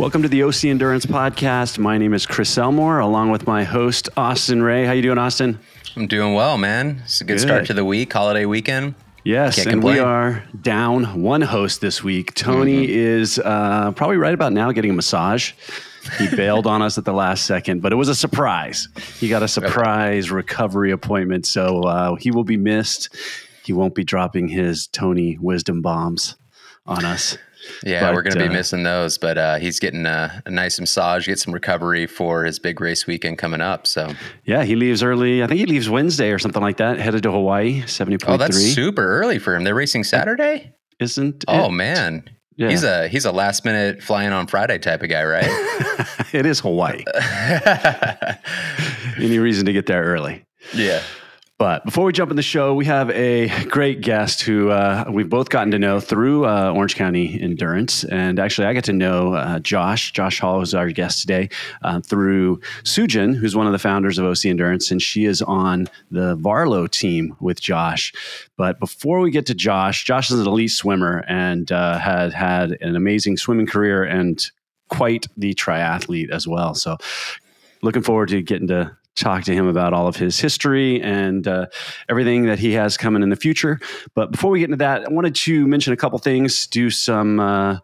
Welcome to the OC Endurance Podcast. My name is Chris Elmore, along with my host Austin Ray. How you doing, Austin? I'm doing well, man. It's a good, Good. start to the week, holiday weekend. Yes, Can't and we are down one host this week. Tony is uh, probably right about now getting a massage. He bailed on us at the last second, but it was a surprise. He got a surprise recovery appointment, so uh, he will be missed. He won't be dropping his Tony wisdom bombs on us. Yeah, But, we're going to uh, be missing those, but uh, he's getting a, a nice massage, get some recovery for his big race weekend coming up. So, Yeah, he leaves early. I think he leaves Wednesday or something like that, headed to Hawaii, 70.3. oh, that's super early for him. They're racing Saturday. Isn't Oh it? man, Yeah. he's a he's a last minute flying on Friday type of guy, right? it is Hawaii. Any reason to get there early. yeah. But before we jump in the show, we have a great guest who uh, we've both gotten to know through uh, Orange County Endurance. And actually, I got to know uh, Josh. Josh Hall is our guest today uh, through Sujin, who's one of the founders of OC Endurance. And she is on the Varlo team with Josh. But before we get to Josh, Josh is an elite swimmer and uh, had had an amazing swimming career and quite the triathlete as well. So looking forward to getting to talk to him about all of his history and uh, everything that he has coming in the future. But before we get into that, I wanted to mention a couple things, do some uh,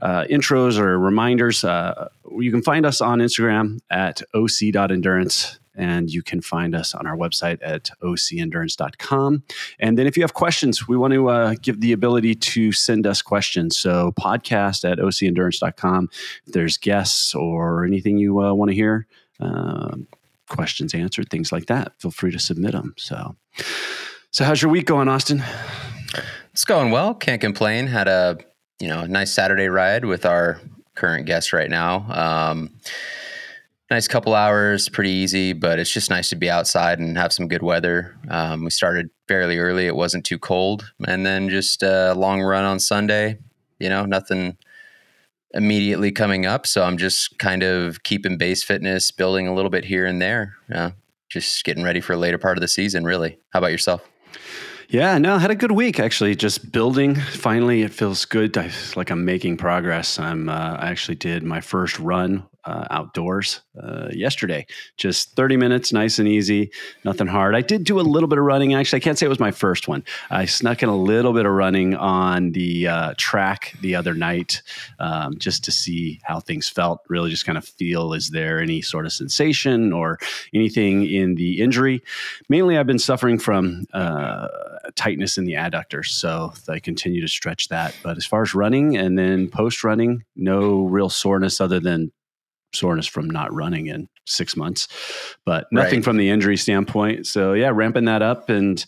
uh, intros or reminders. Uh, you can find us on Instagram at oc.endurance. And you can find us on our website at ocendurance.com. And then if you have questions, we want to uh, give the ability to send us questions. So podcast at ocendurance.com. If there's guests or anything you uh, want to hear, um, questions answered, things like that, feel free to submit them. So, so how's your week going, Austin? It's going well. Can't complain. Had a you know nice Saturday ride with our current guest right now. Um, nice couple hours, pretty easy, but it's just nice to be outside and have some good weather. Um, we started fairly early; it wasn't too cold, and then just a long run on Sunday. You know, nothing immediately coming up, so I'm just kind of keeping base fitness, building a little bit here and there. Yeah, just getting ready for a later part of the season. Really. How about yourself? Yeah, no, I had a good week actually. Just building. Finally, it feels good. I like I'm making progress. I'm. Uh, I actually did my first run uh, outdoors uh, yesterday. Just 30 minutes, nice and easy, nothing hard. I did do a little bit of running. Actually, I can't say it was my first one. I snuck in a little bit of running on the uh, track the other night, um, just to see how things felt. Really, just kind of feel is there any sort of sensation or anything in the injury. Mainly, I've been suffering from uh, tightness in the adductor. so I continue to stretch that. But as far as running and then post running, no real soreness other than soreness from not running in six months, but nothing Right. from the injury standpoint. So yeah, ramping that up and.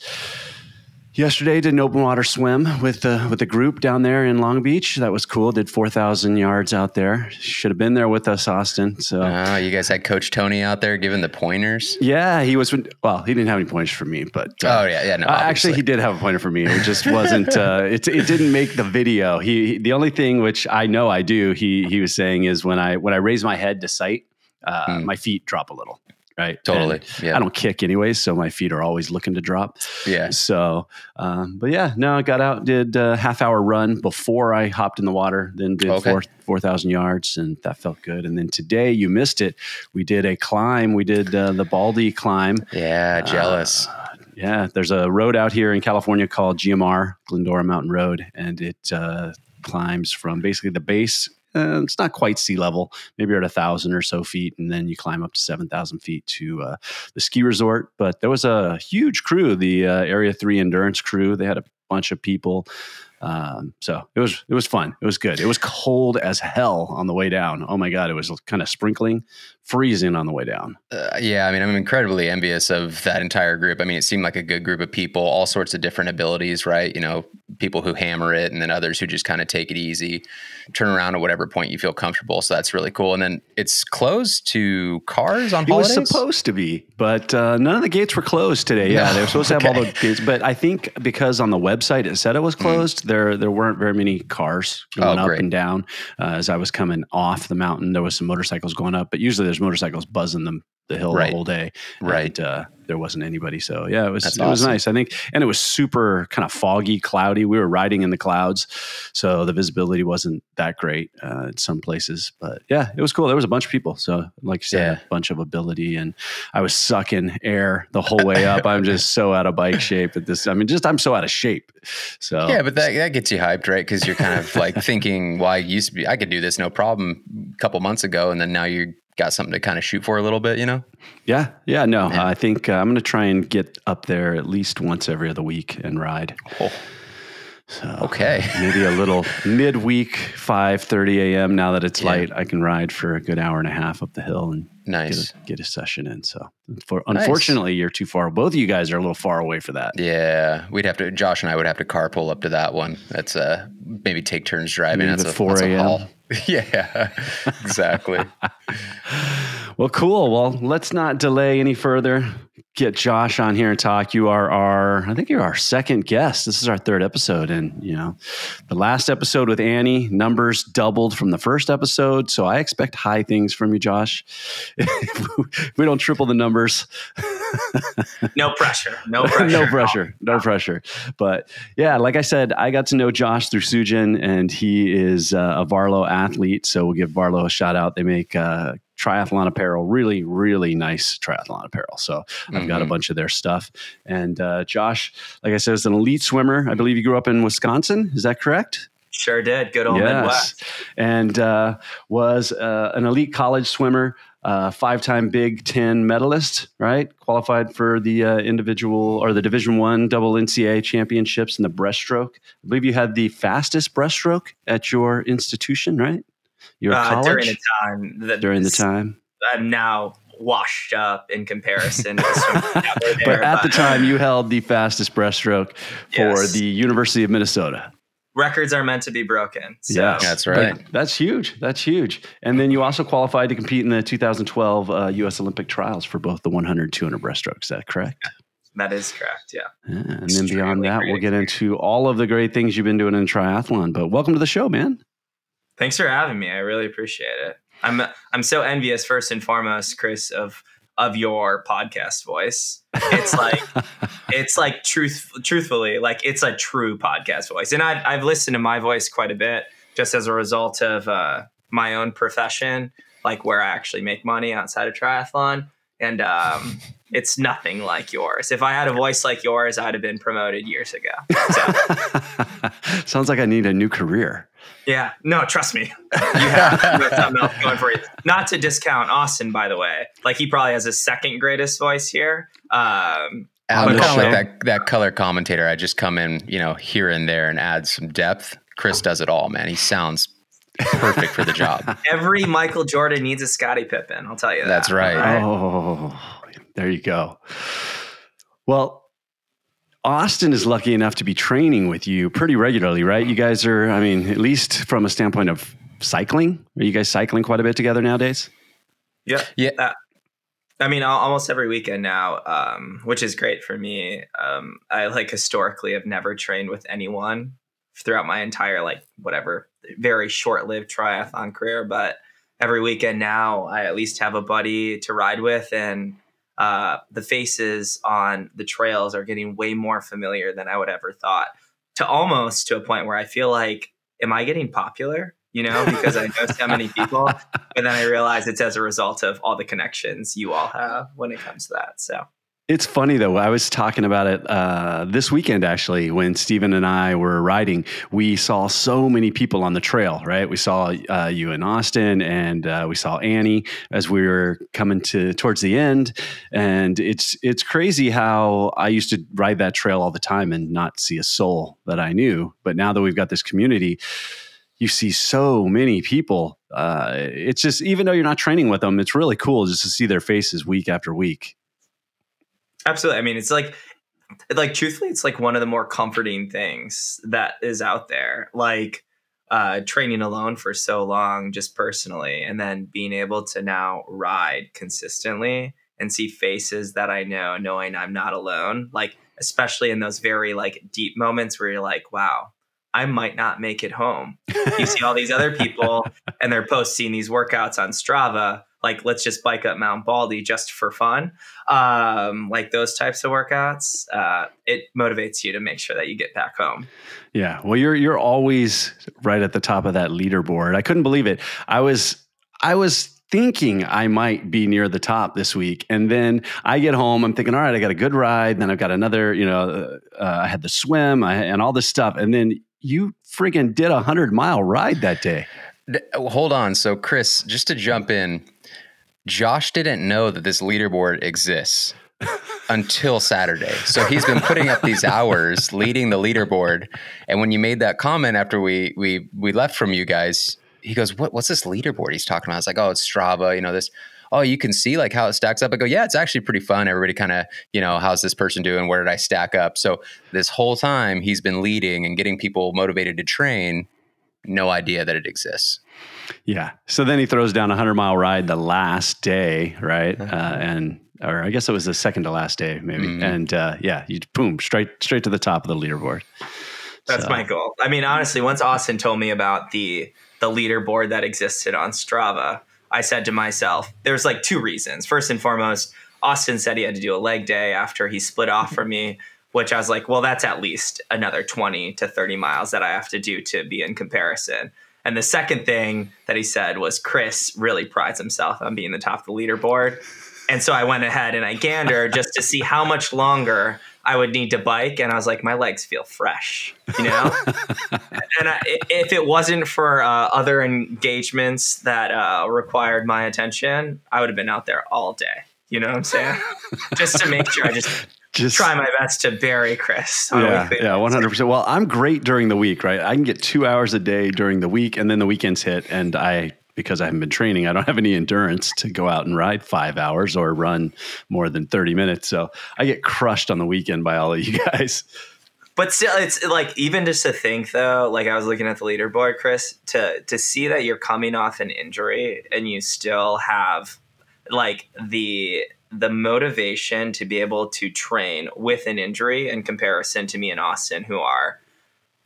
Yesterday, did an open water swim with the with the group down there in Long Beach. That was cool. Did four thousand yards out there. Should have been there with us, Austin. So Oh, you guys had Coach Tony out there giving the pointers. yeah, he was. Well, he didn't have any pointers for me, but uh, Oh yeah, yeah. No, uh, actually, he did have a pointer for me. It just wasn't. Uh, it it didn't make the video. He, he- the only thing which I know I do. He he was saying is when I when I raise my head to sight, uh, Mm. my feet drop a little. Right. totally. And Yeah, I don't kick anyways, so my feet are always looking to drop. yeah. So, um, but yeah, no, I got out, did a half hour run before I hopped in the water, then did Okay. four four thousand yards, and that felt good. And then today, you missed it. We did a climb. We did uh, the Baldy climb. Yeah, jealous. Uh, yeah, there's a road out here in California called GMR, Glendora Mountain Road, and it uh, climbs from basically the base. Uh, it's not quite sea level. Maybe you're at a thousand or so feet, and then you climb up to seven thousand feet to uh, the ski resort. But there was a huge crew, the uh, Area Three Endurance crew. They had a bunch of people. Um, so it was it was fun. It was good. It was cold as hell on the way down. Oh my god, it was kind of sprinkling, freezing on the way down. Uh, yeah, I mean, I'm incredibly envious of that entire group. I mean, it seemed like a good group of people, all sorts of different abilities, right? You know, people who hammer it, and then others who just kind of take it easy, turn around at whatever point you feel comfortable. So that's really cool. And then it's closed to cars on It was supposed to be, but uh, none of the gates were closed today. Yeah, No, they were supposed to have all the gates, but I think because on the website it said it was closed, there there weren't very many cars going Oh, up and down. Uh, as I was coming off the mountain, there was some motorcycles going up, but usually there's motorcycles buzzing them the hill Right. the whole day. Right. And, uh, there wasn't anybody. So yeah, it was That's it was nice. I think, and it was super kind of foggy, cloudy. We were riding in the clouds, so the visibility wasn't that great uh, in some places. But yeah, it was cool. There was a bunch of people. So like you said, Yeah. a bunch of ability, and I was sucking air the whole way up. I'm just so out of bike shape at this. I mean, just I'm so out of shape. So Yeah, but that, that gets you hyped, right? Because you're kind of like thinking, well, I used to be, I could do this no problem a couple months ago. And then now you got something to kind of shoot for a little bit, you know? Yeah, yeah, no, Yeah. I think uh, I'm going to try and get up there at least once every other week and ride. Oh, So okay. maybe a little midweek, 5:30 a.m. Now that it's Yeah. light, I can ride for a good hour and a half up the hill and Nice. get a, get a session in. So, for, Nice. unfortunately, you're too far. Both of you guys are a little far away for that. Yeah, we'd have to. Josh and I would have to carpool up to that one. That's uh maybe take turns driving. Leave That's at a 4 that's a a.m.. yeah, exactly. Well, cool. Well, let's not delay any further. Get Josh on here and talk. You are our, I think you're our second guest. This is our third episode. And, you know, the last episode with Annie, numbers doubled from the first episode. So I expect high things from you, Josh. if we don't triple the numbers, No pressure. No pressure. no pressure, no pressure. But yeah, like I said, I got to know Josh through Sujin, and he is uh, a Varlo athlete. So we'll give Varlo a shout out. They make uh, triathlon apparel, really, really nice triathlon apparel. So I've got a Mhm. bunch of their stuff. And uh, Josh, like I said, is an elite swimmer. I believe you grew up in Wisconsin. Is that correct? Sure did. Good old Midwest. And uh, was uh, an elite college swimmer, uh, five time Big Ten medalist, right? Qualified for the uh, individual or the Division One double NCAA championships in the breaststroke. I believe you had the fastest breaststroke at your institution, right? Your Uh, college during the time. That during the time. I'm now washed up in comparison to the swimmers but at the time, you held the fastest breaststroke for Yes. the University of Minnesota. records are meant to be broken. So Yes, That's But right. That's huge. That's huge. And then you also qualified to compete in the 2012 uh, U.S. Olympic trials for both the 100 200 breaststroke. Is that correct? that is correct. Yeah. Yeah, and then Extremely beyond that, we'll get into all of the great things you've been doing in triathlon. But welcome to the show, man. Thanks for having me. I really appreciate it. I'm I'm so envious first and foremost, Chris, of of your podcast voice. It's like it's like truth truthfully, like it's a true podcast voice. And I've I've listened to my voice quite a bit just as a result of uh, my own profession, like where I actually make money outside of triathlon. And um, it's nothing like yours. If I had a voice like yours, I'd have been promoted years ago. So Sounds like I need a new career. Yeah, no, trust me. You have, you have something else going for you. Not to discount Austin, by the way. Like he probably has the second greatest voice here. Um, I'm kind of like that that color commentator. I just come in, you know, here and there and add some depth. Chris does it all, man. He sounds perfect for the job. every Michael Jordan needs a Scottie Pippen. I'll tell you that. That's right. Oh, there you go. Well, Austin is lucky enough to be training with you pretty regularly, right? You guys are, I mean, at least from a standpoint of cycling, are you guys cycling quite a bit together nowadays? Yeah. Yeah. Uh, I mean, almost every weekend now, um, which is great for me. Um, I like historically have never trained with anyone throughout my entire like whatever very short-lived triathlon career, but every weekend now I at least have a buddy to ride with, and uh, the faces on the trails are getting way more familiar than I would ever thought. To almost to a point where I feel like, am I getting popular? You know, because I know so many people, but then I realize it's as a result of all the connections you all have when it comes to that. So It's funny though. I was talking about it uh, this weekend actually when Stephen and I were riding. We saw so many people on the trail, right? We saw uh, you in Austin, and uh, we saw Annie as we were coming to towards the end. And it's it's crazy how I used to ride that trail all the time and not see a soul that I knew. But now that we've got this community, you see so many people. Uh, it's just even though you're not training with them, it's really cool just to see their faces week after week. Absolutely. I mean, it's like, like truthfully, it's like one of the more comforting things that is out there. Like uh, training alone for so long, just personally, and then being able to now ride consistently and see faces that I know, knowing I'm not alone. Like especially in those very like deep moments where you're like, wow. I might not make it home. You see all these other people and they're posting these workouts on Strava like let's just bike up Mount Baldy just for fun, um, like those types of workouts, uh, it motivates you to make sure that you get back home. Yeah, well, you're you're always right at the top of that leaderboard. I couldn't believe it. I was I was thinking I might be near the top this week. And then I get home, I'm thinking, all right, I got a good ride. Then I've got another, you know, uh, I had the swim I, and all this stuff. And then you friggin' did a hundred mile ride that day. Hold on. So, Chris, just to jump in, Josh didn't know that this leaderboard exists until Saturday. So he's been putting up these hours leading the leaderboard. And when you made that comment after we we we left from you guys, he goes, "What what's this leaderboard he's talking about?" I was like, "Oh, it's Strava, you know, this oh, you can see like how it stacks up. I go, yeah, it's actually pretty fun. Everybody kind of, you know, how's this person doing? Where did I stack up? So this whole time he's been leading and getting people motivated to train. No idea that it exists. Yeah. So then he throws down a hundred mile ride the last day, right? Uh, and or I guess it was the second to last day, maybe. Mm-hmm. And uh, yeah, you boom straight straight to the top of the leaderboard. That's so. my goal. I mean, honestly, once Austin told me about the the leaderboard that existed on Strava, I said to myself, there's like two reasons. First and foremost, Austin said he had to do a leg day after he split off from me, which I was like, well, that's at least another 20 to 30 miles that I have to do to be in comparison. And the second thing that he said was Chris really prides himself on being the top of the leaderboard. And so I went ahead and I gandered just to see how much longer I would need to bike, and I was like, my legs feel fresh, you know. and I, if it wasn't for uh, other engagements that uh, required my attention, I would have been out there all day. You know what I'm saying? just to make sure I just just try my best to bury Chris. yeah, yeah, one hundred percent. Well, I'm great during the week, right? I can get two hours a day during the week, and then the weekends hit, and I because I haven't been training, I don't have any endurance to go out and ride five hours or run more than 30 minutes. So I get crushed on the weekend by all of you guys. But still, it's like even just to think though, like I was looking at the leaderboard, Chris, to to see that you're coming off an injury and you still have like the the motivation to be able to train with an injury in comparison to me and Austin, who are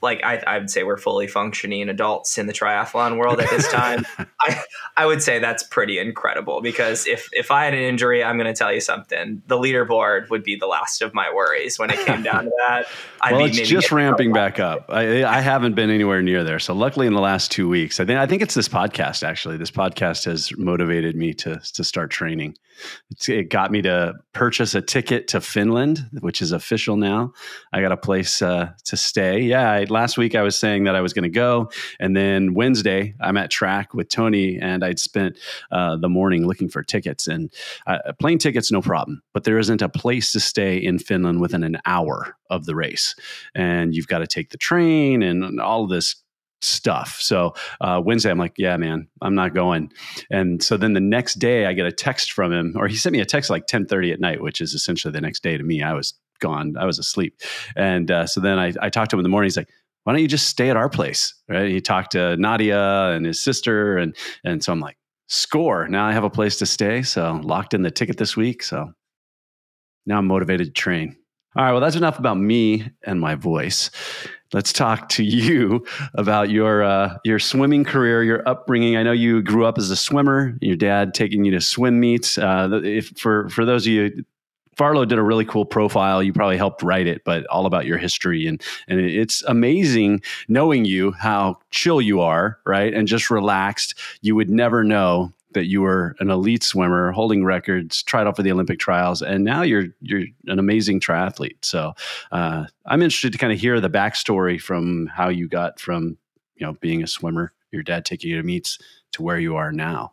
like I, I would say we're fully functioning adults in the triathlon world at this time. I, I would say that's pretty incredible because if if I had an injury, I'm going to tell you something. The leaderboard would be the last of my worries when it came down to that. I'd well, it's just ramping back up. I, I haven't been anywhere near there. So luckily, in the last two weeks, I think I think it's this podcast. Actually, this podcast has motivated me to to start training. It got me to purchase a ticket to Finland, which is official now. I got a place uh, to stay. Yeah, I, last week I was saying that I was going to go, and then Wednesday I'm at track with Tony, and I'd spent uh, the morning looking for tickets. And uh, plane tickets, no problem, but there isn't a place to stay in Finland within an hour of the race, and you've got to take the train and all this stuff. So uh, Wednesday, I'm like, yeah, man, I'm not going. And so then the next day, I get a text from him, or he sent me a text like 10:30 at night, which is essentially the next day to me. I was gone, I was asleep. And uh, so then I, I talked to him in the morning. He's like, why don't you just stay at our place? Right? He talked to Nadia and his sister, and and so I'm like, score. Now I have a place to stay. So locked in the ticket this week. So now I'm motivated to train. All right, well, that's enough about me and my voice. Let's talk to you about your uh, your swimming career, your upbringing. I know you grew up as a swimmer. Your dad taking you to swim meets. Uh, if for for those of you, Varlo did a really cool profile. You probably helped write it, but all about your history and and it's amazing knowing you how chill you are, right, and just relaxed. You would never know that you were an elite swimmer, holding records, tried out for the Olympic trials, and now you're you're an amazing triathlete. So uh, I'm interested to kind of hear the backstory from how you got from you know being a swimmer, your dad taking you to meets, to where you are now.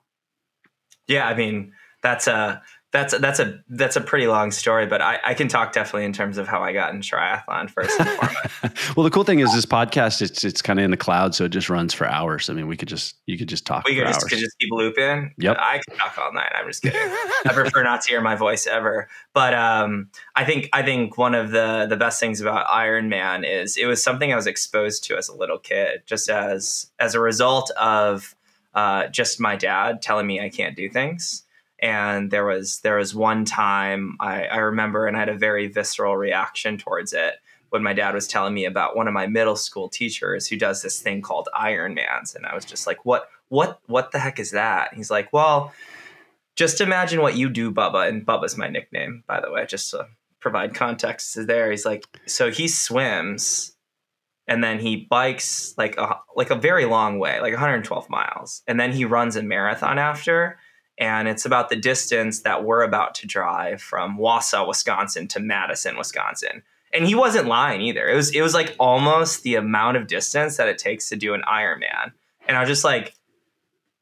Yeah, I mean that's a that's that's a that's a pretty long story, but I, I can talk definitely in terms of how I got in triathlon first and foremost. well, the cool thing is this podcast it's it's kind of in the cloud, so it just runs for hours. I mean, we could just you could just talk. We could just, could just keep looping. Yep, I can talk all night. I'm just kidding. I prefer not to hear my voice ever. But um, I think I think one of the the best things about Ironman is it was something I was exposed to as a little kid, just as as a result of uh, just my dad telling me I can't do things and there was there was one time I, I remember and I had a very visceral reaction towards it when my dad was telling me about one of my middle school teachers who does this thing called Ironmans, and I was just like, "What? What? What the heck is that?" He's like, "Well." just imagine what you do, Bubba, and Bubba's my nickname, by the way, just to provide context there. He's like, so he swims and then he bikes like a like a very long way, like 112 miles, and then he runs a marathon after. And it's about the distance that we're about to drive from Wausau, Wisconsin to Madison, Wisconsin. And he wasn't lying either. It was it was like almost the amount of distance that it takes to do an Ironman. And I was just like,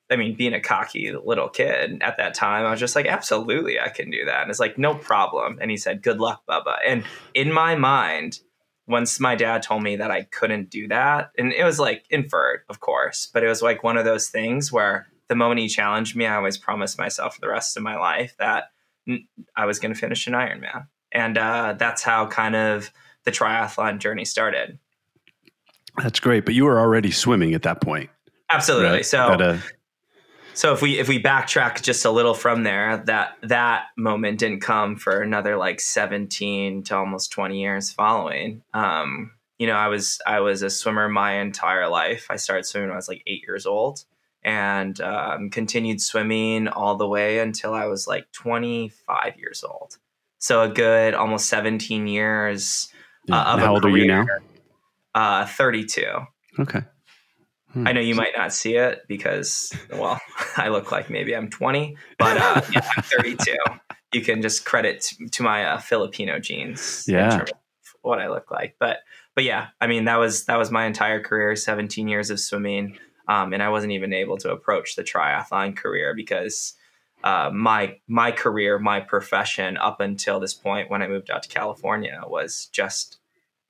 I mean, being a cocky little kid at that time, I was just like, absolutely, I can do that. And it's like, no problem. And he said, good luck, Bubba. And in my mind, once my dad told me that I couldn't do that, and it was like inferred, of course, but it was like one of those things where the moment he challenged me, I always promised myself for the rest of my life that I was going to finish an Ironman. And uh, that's how kind of the triathlon journey started. That's great. But you were already swimming at that point. Absolutely. Right? So, so if we if we backtrack just a little from there, that that moment didn't come for another like 17 to almost 20 years following. Um, you know, I was I was a swimmer my entire life. I started swimming when I was like eight years old, and um, continued swimming all the way until I was like 25 years old. So a good almost 17 years. Yeah. Uh, how old career. are you now? Uh, 32. Okay. Hmm. I know you might not see it because, well, I look like maybe I'm 20, but uh, yeah, I'm 32. You can just credit to, to my uh, Filipino genes. Yeah. what I look like, but but yeah, I mean that was that was my entire career, 17 years of swimming, um, and I wasn't even able to approach the triathlon career because uh, my my career, my profession up until this point when I moved out to California was just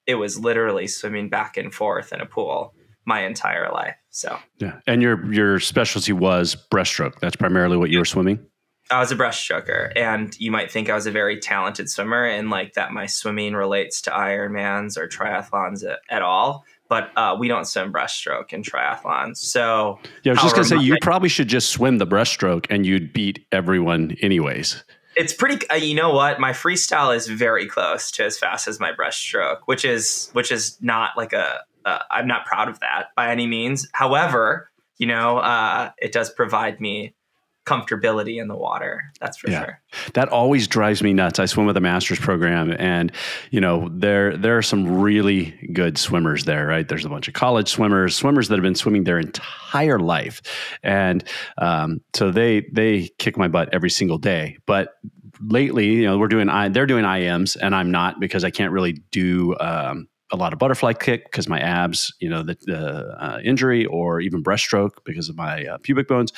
it was literally swimming back and forth in a pool my entire life. So yeah, and your your specialty was breaststroke. That's primarily what you were swimming. I was a breaststroker, and you might think I was a very talented swimmer, and like that my swimming relates to Ironmans or triathlons at, at all. But uh, we don't swim breaststroke in triathlons. So yeah, I was just gonna say you probably should just swim the breaststroke, and you'd beat everyone anyways. It's pretty. Uh, you know what? My freestyle is very close to as fast as my breaststroke, which is which is not like a uh, I'm not proud of that by any means. However, you know, uh, it does provide me comfortability in the water. That's for yeah. sure. That always drives me nuts. I swim with a master's program and you know, there there are some really good swimmers there, right? There's a bunch of college swimmers, swimmers that have been swimming their entire life. And um, so they they kick my butt every single day. But lately, you know, we're doing I, they're doing IMs and I'm not because I can't really do um, a lot of butterfly kick because my abs, you know, the, the uh, injury, or even breaststroke because of my uh, pubic bones.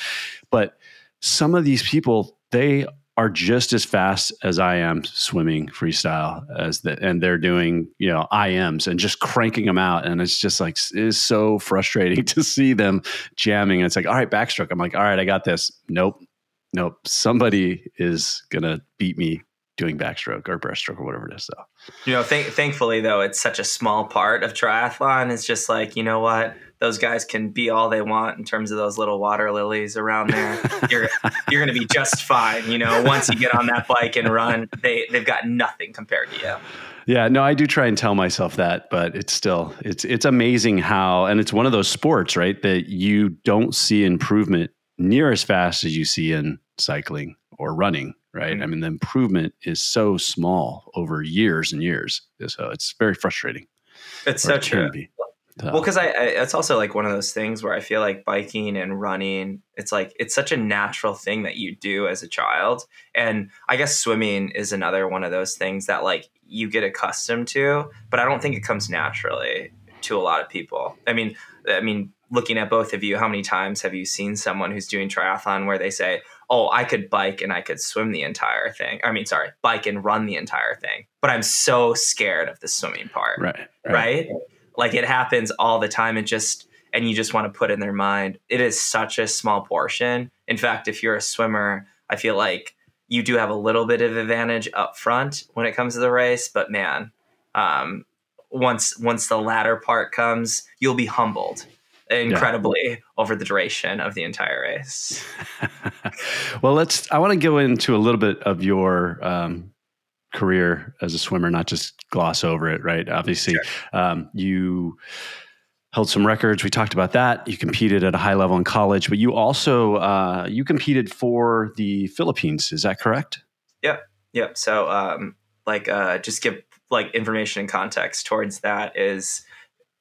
But some of these people, they are just as fast as I am swimming freestyle as the, and they're doing, you know, IMs and just cranking them out. And it's just like, it is so frustrating to see them jamming. And it's like, all right, backstroke. I'm like, all right, I got this. Nope. Nope. Somebody is going to beat me doing backstroke or breaststroke or whatever it is. So, you know, th- thankfully though, it's such a small part of triathlon. It's just like, you know what, those guys can be all they want in terms of those little water lilies around there. you're you're going to be just fine. You know, once you get on that bike and run, they they've got nothing compared to you. Yeah, no, I do try and tell myself that, but it's still it's it's amazing how and it's one of those sports, right, that you don't see improvement near as fast as you see in cycling or running right? Mm-hmm. I mean, the improvement is so small over years and years. So it's very frustrating. It's so true. So. Well, because I, I, it's also like one of those things where I feel like biking and running, it's like it's such a natural thing that you do as a child, and I guess swimming is another one of those things that like you get accustomed to, but I don't think it comes naturally to a lot of people. I mean, I mean, looking at both of you, how many times have you seen someone who's doing triathlon where they say, oh, I could bike and I could swim the entire thing. I mean, sorry, bike and run the entire thing. But I'm so scared of the swimming part. Right. Right. right? Like it happens all the time. And just, and you just want to put in their mind, it is such a small portion. In fact, if you're a swimmer, I feel like you do have a little bit of advantage up front when it comes to the race. But man, um, once once the latter part comes, you'll be humbled incredibly yeah. over the duration of the entire race. well, let's. I want to go into a little bit of your um, career as a swimmer, not just gloss over it. Right? Obviously, sure. um, you held some records. We talked about that. You competed at a high level in college, but you also uh, you competed for the Philippines. Is that correct? Yep, yep. So, um, like, uh, just give like information and context towards that is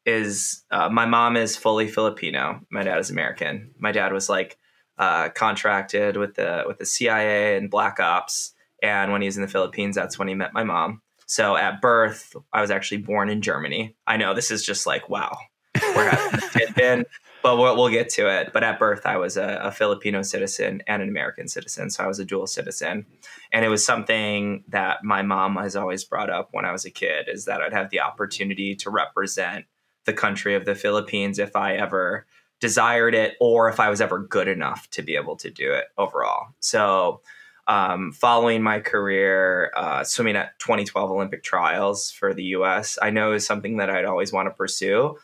is uh, my mom is fully Filipino. My dad is American. My dad was like uh, contracted with the with the CIA and Black Ops, and when he was in the Philippines, that's when he met my mom. So at birth, I was actually born in Germany. I know this is just like wow, where has it been? But we'll, we'll, get to it. But at birth, I was a, a, Filipino citizen and an American citizen, so I was a dual citizen, and it was something that my mom has always brought up when I was a kid: is that I'd have the opportunity to represent the country of the Philippines if I ever desired it or if I was ever good enough to be able to do it overall. So, um, following my career uh, swimming at 2012 Olympic trials for the US, I know is something that I'd always want to pursue.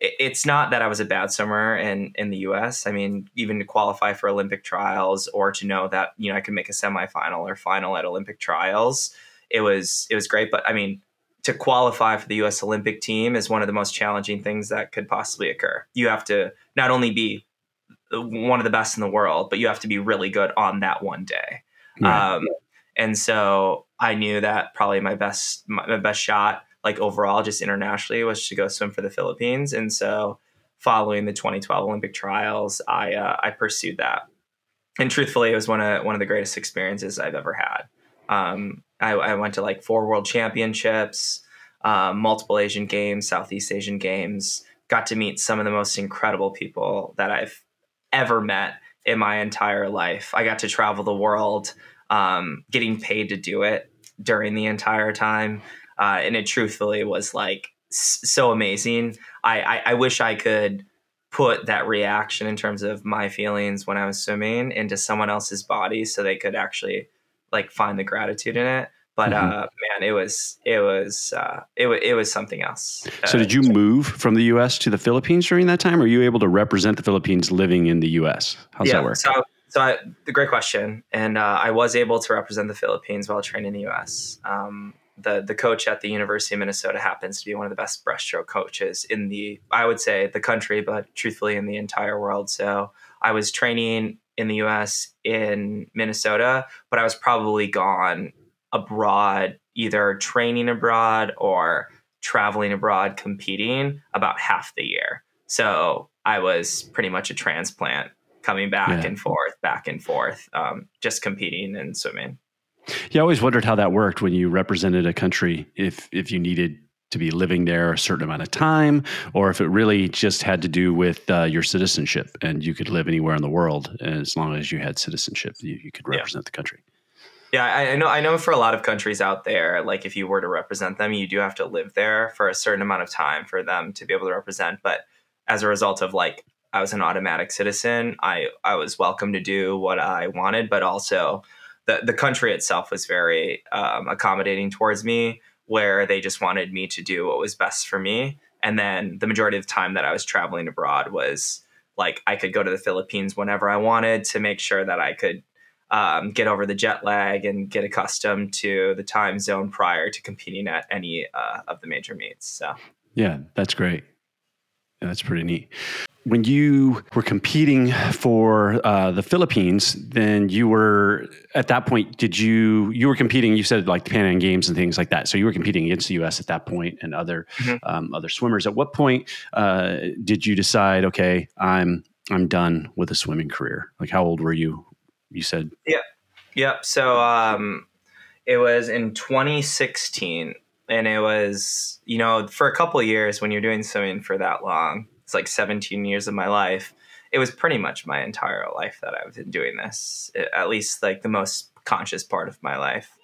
It's not that I was a bad swimmer in, in the US. I mean, even to qualify for Olympic trials or to know that, you know, I could make a semifinal or final at Olympic trials, it was it was great. But I mean, to qualify for the US Olympic team is one of the most challenging things that could possibly occur. You have to not only be one of the best in the world, but you have to be really good on that one day. Um, and so I knew that probably my best my, best shot, like overall, just internationally, was to go swim for the Philippines. And so, following the 2012 Olympic trials, I uh, I pursued that. And truthfully, it was one of one of the greatest experiences I've ever had. Um, I, I, went to like four world championships, um, multiple Asian games, Southeast Asian games. Got to meet some of the most incredible people that I've ever met in my entire life. I got to travel the world, um, getting paid to do it during the entire time, uh, and it truthfully was like so amazing. I, I, I wish I could put that reaction in terms of my feelings when I was swimming into someone else's body so they could actually like find the gratitude in it. But mm-hmm. uh, man, it was it was uh, it, w- it was something else. So, did you move from the U.S. to the Philippines during that time? Or are you able to represent the Philippines living in the U.S.? How's yeah, that work? So, so I, the great question, and uh, I was able to represent the Philippines while training in the U.S. Um, the the coach at the University of Minnesota happens to be one of the best breaststroke coaches in the I would say the country, but truthfully in the entire world. So I was training in the US in Minnesota, but I was probably gone abroad, either training abroad or traveling abroad competing about half the year. So I was pretty much a transplant coming back yeah. and forth, back and forth, um, just competing and swimming. Yeah, I always wondered how that worked when you represented a country. If if you needed to be living there a certain amount of time, or if it really just had to do with uh, your citizenship and you could live anywhere in the world as long as you had citizenship, you, you could represent yeah. the country. Yeah, I, know. I know for a lot of countries out there, like if you were to represent them, you do have to live there for a certain amount of time for them to be able to represent. But as a result of like I was an automatic citizen, I I was welcome to do what I wanted, but also the the country itself was very um, accommodating towards me where they just wanted me to do what was best for me. And then the majority of the time that I was traveling abroad was like I could go to the Philippines whenever I wanted to make sure that I could um, get over the jet lag and get accustomed to the time zone prior to competing at any uh, of the major meets. So, yeah, that's great. Yeah, that's pretty neat when you were competing for uh, the Philippines, then you were at that point. Did you you were competing? You said like the Pan Am Games and things like that. So you were competing against the U.S. at that point and other mm-hmm. um, other swimmers. At what point uh, did you decide? Okay, I'm I'm done with a swimming career. Like how old were you? You said. Yeah, yeah. So um, it was in 2016, and it was you know for a couple years when you're doing swimming for that long it's like 17 years of my life it was pretty much my entire life that i've been doing this at least like the most conscious part of my life.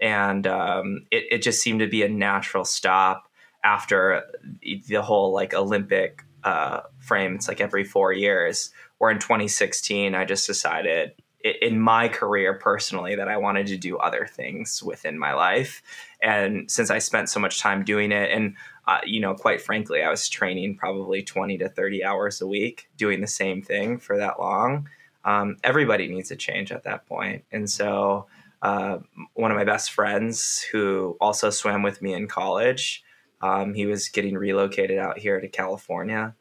And um, it, it just seemed to be a natural stop after the whole like olympic uh, frame. It's like every four years. Where in 2016 i just decided in my career personally that i wanted to do other things within my life and since i spent so much time doing it and uh, you know, quite frankly, I was training probably 20 to 30 hours a week doing the same thing for that long. Um, everybody needs a change at that point. And so, uh, one of my best friends who also swam with me in college, um, he was getting relocated out here to California.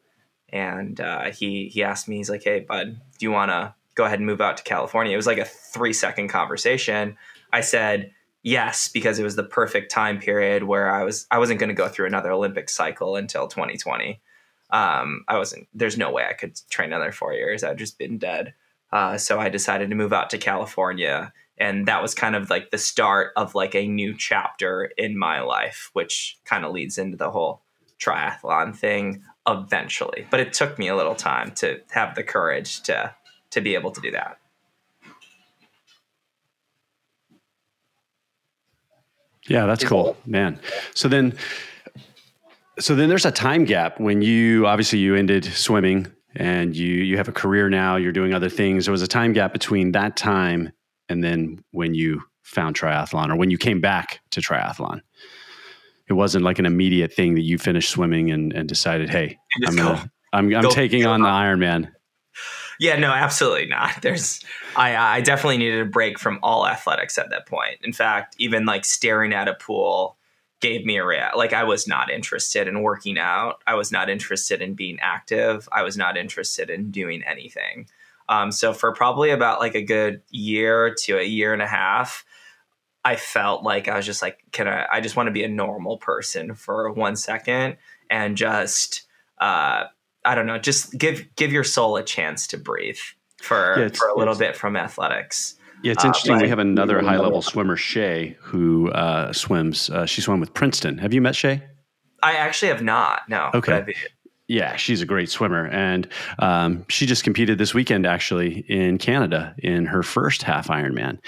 and uh, he he asked me, he's like, "Hey, bud, do you want to go ahead and move out to California?" It was like a three second conversation. I said yes because it was the perfect time period where I was I wasn't going to go through another Olympic cycle until 2020. Um, I wasn't. There's no way I could train another four years. I'd just been dead. Uh, so I decided to move out to California, and that was kind of like the start of like a new chapter in my life, which kind of leads into the whole triathlon thing eventually. But it took me a little time to have the courage to to be able to do that. Yeah, that's cool, man. So then, so then there's a time gap when you obviously you ended swimming and you you have a career now. You're doing other things. There was a time gap between that time and then when you found triathlon or when you came back to triathlon. It wasn't like an immediate thing that you finished swimming and, and decided, hey, I'm gonna, I'm, I'm taking on the Ironman. Yeah, no, absolutely not. There's, I, I definitely needed a break from all athletics at that point. In fact, even like staring at a pool gave me a react. Like I was not interested in working out. I was not interested in being active. I was not interested in doing anything. Um, so for probably about like a good year to a year and a half, I felt like I was just like, can I? I just want to be a normal person for one second and just. Uh, I don't know, just give give your soul a chance to breathe for yeah, for a little bit from athletics. Yeah, it's interesting. Uh, we have another high level swimmer, Shay, who uh, swims. Uh, she swam with Princeton. Have you met Shay? I actually have not. No. Okay. Yeah, she's a great swimmer, and um, she just competed this weekend actually in Canada in her first half Ironman.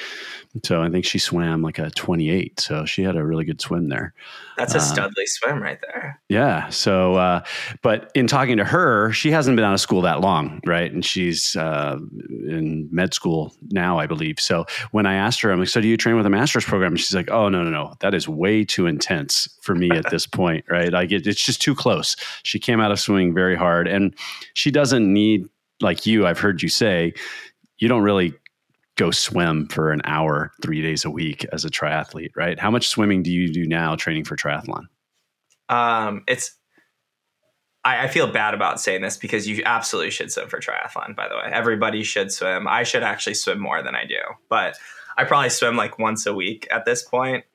So I think she swam like a 28. So she had a really good swim there. That's a uh, studly swim right there. Yeah. So, uh, but in talking to her, she hasn't been out of school that long, right? And she's uh, in med school now, I believe. So when I asked her, I'm like, "So do you train with a master's program?" And she's like, "Oh no, no, no, that is way too intense for me at this point, right? Like it, it's just too close." She came out of swimming very hard, and she doesn't need like you. I've heard you say you don't really go swim for an hour three days a week as a triathlete, right? How much swimming do you do now training for triathlon? Um, it's I, I, feel bad about saying this because you absolutely should swim for triathlon. By the way, everybody should swim. I should actually swim more than I do, but I probably swim like once a week at this point,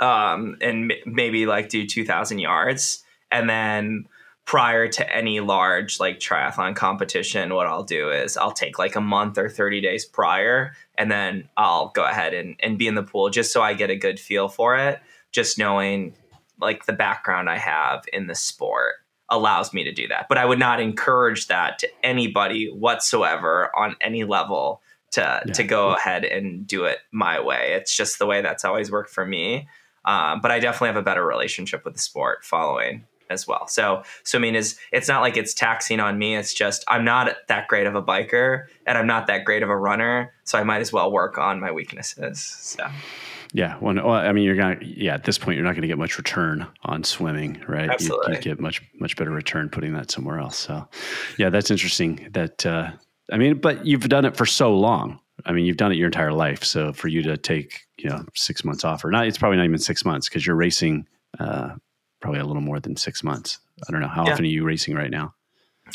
um, and m- maybe like do two thousand yards, and then prior to any large like triathlon competition, what I'll do is I'll take like a month or 30 days prior and then I'll go ahead and, and be in the pool just so I get a good feel for it. Just knowing like the background I have in the sport allows me to do that. But I would not encourage that to anybody whatsoever on any level to yeah. to go ahead and do it my way. It's just the way that's always worked for me. Um, but I definitely have a better relationship with the sport following as well. So swimming is it's not like it's taxing on me. It's just I'm not that great of a biker and I'm not that great of a runner, so I might as well work on my weaknesses. So yeah, well, well I mean, you're gonna yeah. At this point, you're not going to get much return on swimming, right? Absolutely, you, you, get much much better return putting that somewhere else. So, yeah, that's interesting. That uh, I mean, but you've done it for so long. I mean, you've done it your entire life. So for you to take you know six months off, or not, it's probably not even six months because you're racing uh, probably a little more than six months. I don't know. How yeah. often are you racing right now?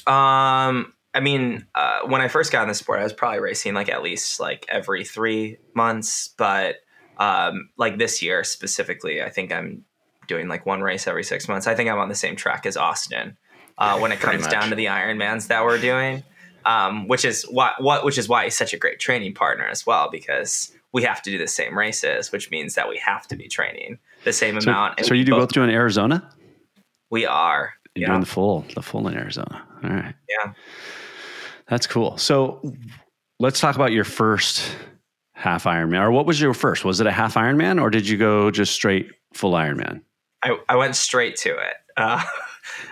Um, I mean, uh, when I first got in the sport, I was probably racing like at least like every three months. But um, like this year specifically, I think I'm doing like one race every six months. I think I'm on the same track as Austin uh, when it comes down to the Ironmans that we're doing. Um, which is why what which is why he's such a great training partner as well because we have to do the same races, which means that we have to be training the same so, amount. So you do both, both doing Arizona? We are. You're yeah. doing the full, the full in Arizona. All right. Yeah. That's cool. So let's talk about your first half Ironman. Or what was your first? Was it a half Ironman or did you go just straight full Ironman? I, I went straight to it. Uh,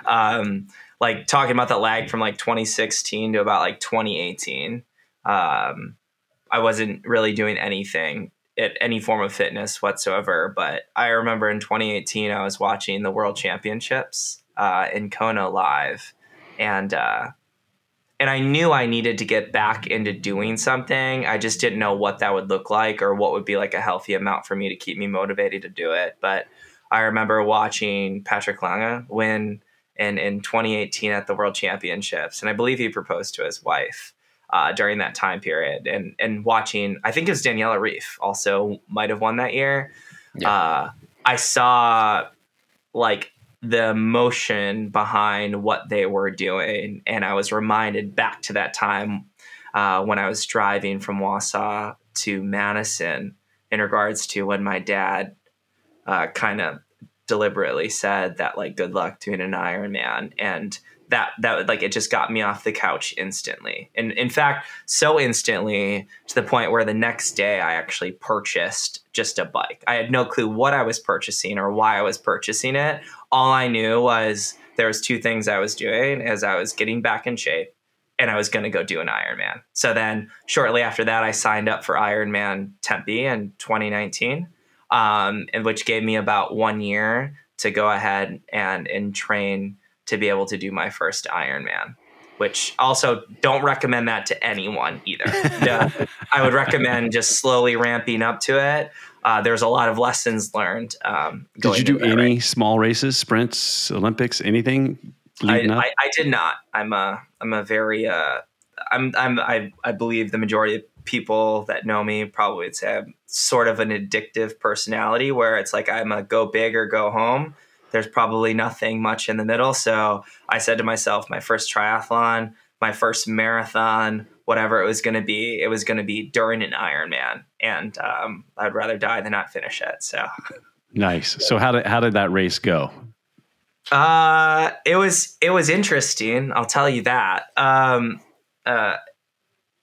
um, like talking about the lag from like 2016 to about like 2018. Um, I wasn't really doing anything at any form of fitness whatsoever. But I remember in 2018, I was watching the World Championships uh, in Kona live, and uh, and I knew I needed to get back into doing something. I just didn't know what that would look like or what would be like a healthy amount for me to keep me motivated to do it. But I remember watching Patrick Lange win in in 2018 at the World Championships, and I believe he proposed to his wife. Uh, during that time period, and and watching, I think it was Daniela Ryf also might have won that year. Yeah. Uh, I saw like the emotion behind what they were doing, and I was reminded back to that time uh, when I was driving from Wausau to Madison in regards to when my dad uh, kind of deliberately said that like good luck doing an Ironman and that that like it just got me off the couch instantly. And in fact so instantly to the point where the next day i actually purchased just a bike. I had no clue what i was purchasing or why i was purchasing it. All i knew was there was two things i was doing as i was getting back in shape and I was going to go do an Ironman. So then shortly after that, I signed up for Ironman Tempe in 2019, um, and which gave me about one year to go ahead and and train to be able to do my first Ironman. Which also don't recommend that to anyone either. I would recommend just slowly ramping up to it. Uh, there's a lot of lessons learned. Um, Did you do any small races, sprints, Olympics, anything I, I, I, did not. I'm a I'm a very uh, I'm I'm I I believe the majority of people that know me probably would say I'm sort of an addictive personality where it's like I'm a go big or go home. There's probably nothing much in the middle. So I said to myself, my first triathlon, my first marathon, whatever it was going to be, it was going to be during an Ironman, and um, I'd rather die than not finish it. So nice. So how did how did that race go? Uh, it was it was interesting. I'll tell you that. Um, uh,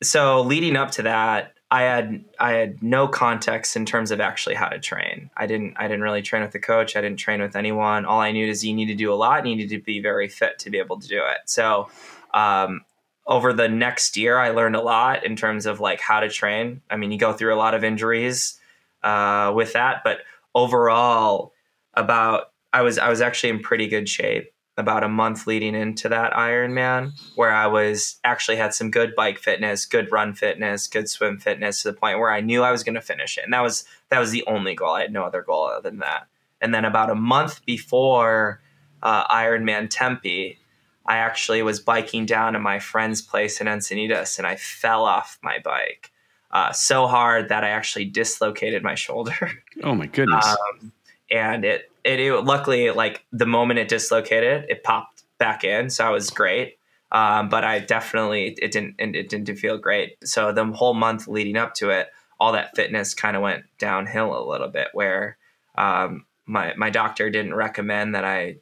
so leading up to that, I had I had no context in terms of actually how to train. I didn't I didn't really train with the coach. I didn't train with anyone. All I knew is you need to do a lot. You needed to be very fit to be able to do it. So, um, over the next year, I learned a lot in terms of like how to train. I mean, you go through a lot of injuries uh, with that, but overall, about I was I was actually in pretty good shape about a month leading into that Ironman, where I was actually had some good bike fitness, good run fitness, good swim fitness to the point where I knew I was going to finish it, and that was that was the only goal. I had no other goal other than that. And then about a month before uh, Ironman Tempe, I actually was biking down to my friend's place in Encinitas, and I fell off my bike. Uh, so hard that I actually dislocated my shoulder. Oh my goodness! Um, and it, it, it luckily like the moment it dislocated, it popped back in, so I was great. Um, but I definitely it didn't it didn't feel great. So the whole month leading up to it, all that fitness kind of went downhill a little bit. Where um, my my doctor didn't recommend that I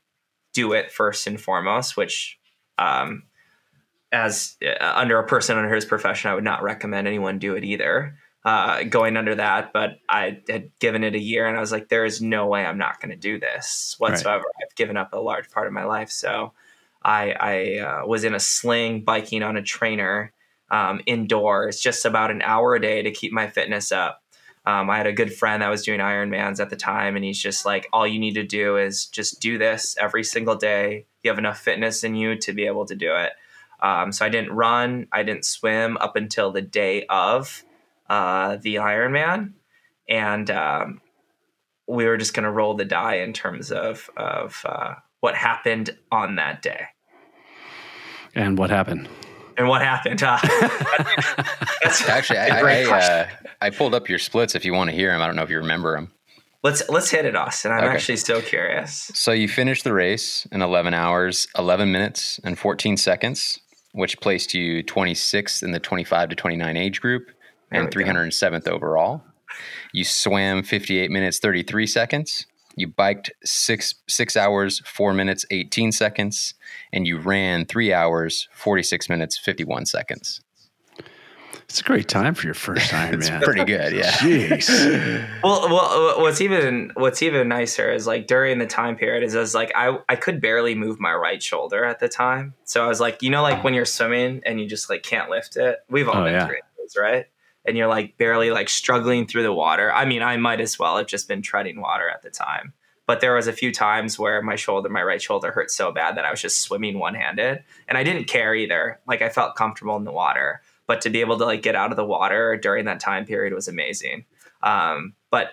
do it first and foremost, which um, as uh, under a person under his profession, I would not recommend anyone do it either uh, going under that, but I had given it a year and I was like, there is no way I'm not going to do this whatsoever. Right. I've given up a large part of my life. So I, I uh, was in a sling biking on a trainer um, indoors just about an hour a day to keep my fitness up. Um, I had a good friend that was doing Ironmans at the time, and he's just like, all you need to do is just do this every single day. You have enough fitness in you to be able to do it. Um, so I didn't run, I didn't swim up until the day of uh, the Ironman, and um, we were just going to roll the die in terms of of uh, what happened on that day. And what happened? And what happened? Uh, that's actually I I, uh, I, pulled up your splits. If you want to hear them, I don't know if you remember them. Let's let's hit it, Austin. I'm okay. actually so curious. So you finished the race in 11 hours, 11 minutes, and 14 seconds, which placed you 26th in the 25 to 29 age group and 307th go. overall. You swam 58 minutes 33 seconds. You biked six six hours four minutes 18 seconds, and you ran three hours 46 minutes 51 seconds. It's a great time for your first Ironman. it's pretty good, yeah. Jeez. well, well, what's even what's even nicer is like during the time period is, is like I I could barely move my right shoulder at the time, so I was like, you know, like when you're swimming and you just like can't lift it. We've all oh, been yeah. through those, right? And you're like barely like struggling through the water. I mean, I might as well have just been treading water at the time. But there was a few times where my shoulder, my right shoulder hurt so bad that I was just swimming one-handed and I didn't care either. Like I felt comfortable in the water, but to be able to like get out of the water during that time period was amazing. Um, but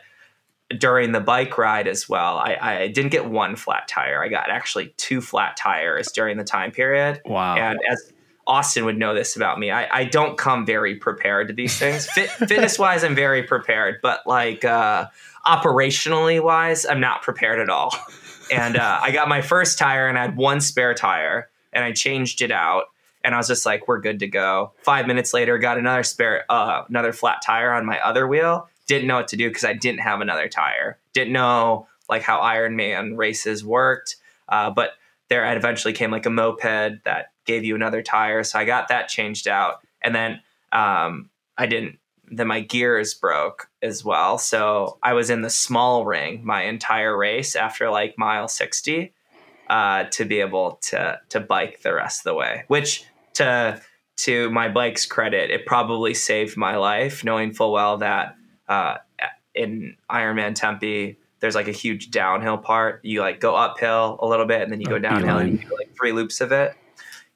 during the bike ride as well, I, I didn't get one flat tire. I got actually two flat tires during the time period. Wow. And as Austin would know this about me, I, I don't come very prepared to these things. Fit, fitness wise, I'm very prepared, but like uh, operationally wise, I'm not prepared at all. And uh, I got my first tire and I had one spare tire and I changed it out and I was just like, we're good to go. Five minutes later, got another spare, uh, another flat tire on my other wheel. Didn't know what to do because I didn't have another tire. Didn't know like how Ironman races worked. Uh, but there I eventually came like a moped that gave you another tire, so I got that changed out, and then um, I didn't. Then my gears broke as well, so I was in the small ring my entire race after like mile sixty uh, to be able to to bike the rest of the way, which to to my bike's credit, it probably saved my life, knowing full well that uh, in Ironman Tempe, there's like a huge downhill part. You like go uphill a little bit, and then you go downhill, and you do like three loops of it.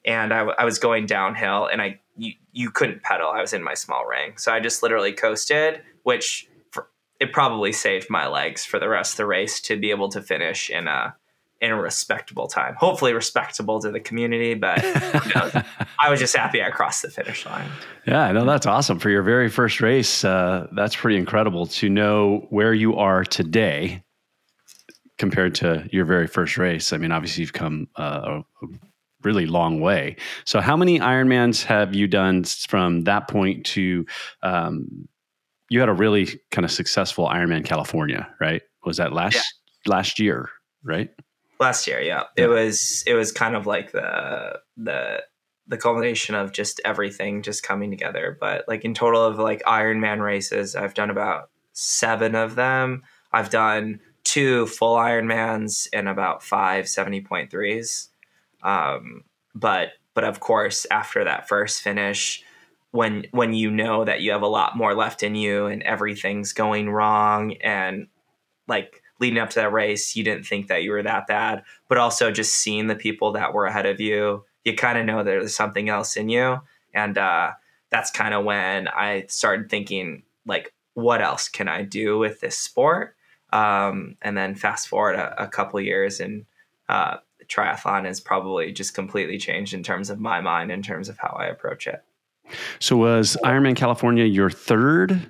And I, w- I was going downhill, and I you, you couldn't pedal. I was in my small ring, so I just literally coasted, which for, it probably saved my legs for the rest of the race to be able to finish in a in a respectable time. Hopefully, respectable to the community, but you know, I was just happy I crossed the finish line. Yeah, no, that's awesome for your very first race. Uh, that's pretty incredible to know where you are today compared to your very first race. I mean, obviously, you've come uh, a really long way. So, how many Ironmans have you done from that point to? Um, you had a really kind of successful Ironman California, right? Was that last last year, right? last year yeah Yeah. it was it was kind of like the the the culmination of just everything just coming together but like in total of like ironman races i've done about seven of them i've done two full ironmans and about five 70.3s um, but but of course after that first finish when when you know that you have a lot more left in you and everything's going wrong and like leading up to that race, you didn't think that you were that bad, but also just seeing the people that were ahead of you, you kind of know there's something else in you. And uh, that's kind of when I started thinking, like, what else can I do with this sport? Um, and then fast forward a, a couple years, and uh, triathlon has probably just completely changed in terms of my mind, in terms of how I approach it. So, was Ironman California your third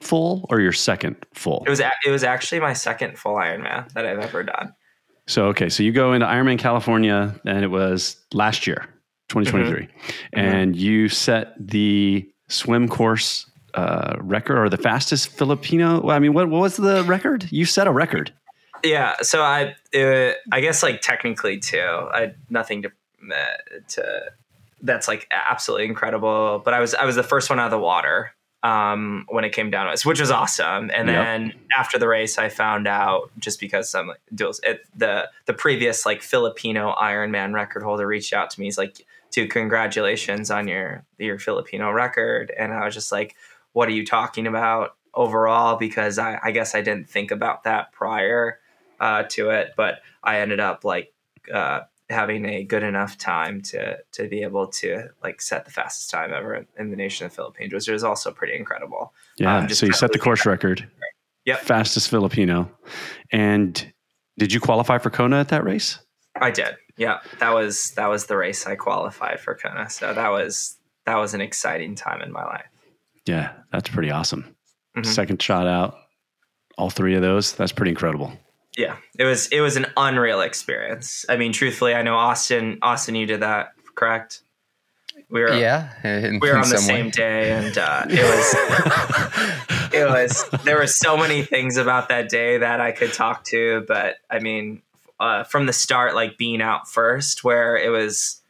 full or your second full? It was a- it was actually my second full Ironman that I've ever done. So okay, so you go into Ironman California, and it was last year, 2023, and you set the swim course uh, record or the fastest Filipino. Well, I mean, what, what was the record? You set a record. Yeah, so I uh, I guess like technically too. I had nothing to uh, to that's like absolutely incredible. But I was I was the first one out of the water um, when it came down to us, which was awesome. And Yep. then after the race, I found out just because some like duels, it, the the previous like Filipino Ironman record holder reached out to me. He's like, "Dude, congratulations on your your Filipino record." And I was just like, "What are you talking about?" Overall, because I, I guess I didn't think about that prior uh, to it, but I ended up like uh, having a good enough time to to be able to like set the fastest time ever in the nation of the Philippines, which is also pretty incredible. Yeah. Um, so you set the course record. Yep. Fastest Filipino. And did you qualify for Kona at that race? I did. Yeah, that was that was the race I qualified for Kona. So that was that was an exciting time in my life. Yeah, that's pretty awesome. Mhm. Second shot out, all three of those. That's pretty incredible. Yeah, it was it was an unreal experience. I mean, truthfully, I know Austin Austin, you did that, correct? We were Yeah, in, we were on the some way. same day, and uh, it was it was there were so many things about that day that I could talk to, but I mean, uh, from the start, like being out first, where it was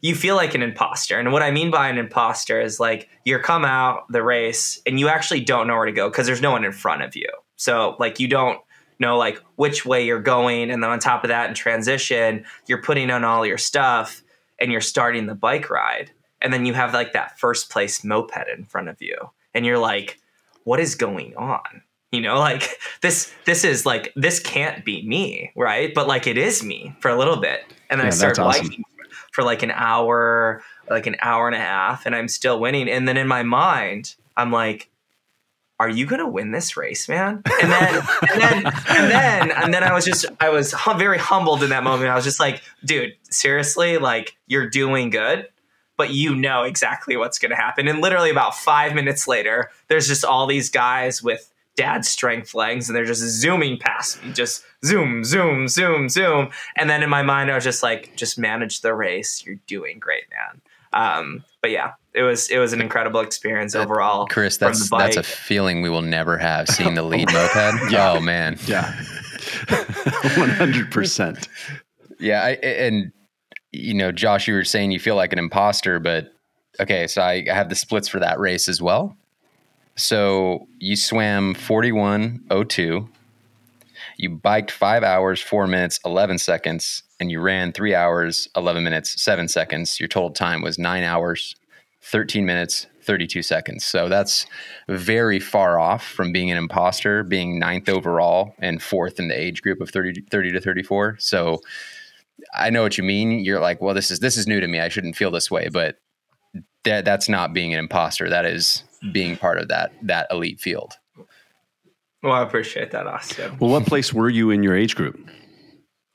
you feel like an imposter, and what I mean by an imposter is like you're come out the race and you actually don't know where to go because there's no one in front of you, so like you don't know like which way you're going, and then on top of that, in transition, you're putting on all your stuff and you're starting the bike ride and then you have like that first place moped in front of you and you're like what is going on you know like this this is like this can't be me right but like it is me for a little bit and then Yeah, i start awesome. biking for like an hour like an hour and a half and i'm still winning and then in my mind i'm like are you gonna win this race, man? And then, and then, and then, and then I was just, I was hum- very humbled in that moment. I was just like, dude, seriously, like you're doing good, but you know exactly what's gonna happen. And literally about five minutes later, there's just all these guys with dad strength legs, and they're just zooming past me, just zoom, zoom, zoom, zoom. And then in my mind, I was just like, just manage the race. You're doing great, man. Um, but yeah, it was it was an incredible experience overall. Chris, that's that's a feeling we will never have seeing the lead moped. yeah. Oh man, yeah, one hundred percent. Yeah, I, and you know, Josh, you were saying you feel like an imposter, but okay, so I, I have the splits for that race as well. So you swam forty one oh two. You biked five hours, four minutes, 11 seconds, and you ran three hours, 11 minutes, seven seconds. Your total time was nine hours, 13 minutes, 32 seconds. So that's very far off from being an imposter, being ninth overall and fourth in the age group of 30, 30 to 34. So I know what you mean. You're like, well, this is this is new to me. I shouldn't feel this way, but that that's not being an imposter. That is being part of that that elite field. Well, I appreciate that, Austin. Well, what place were you in your age group?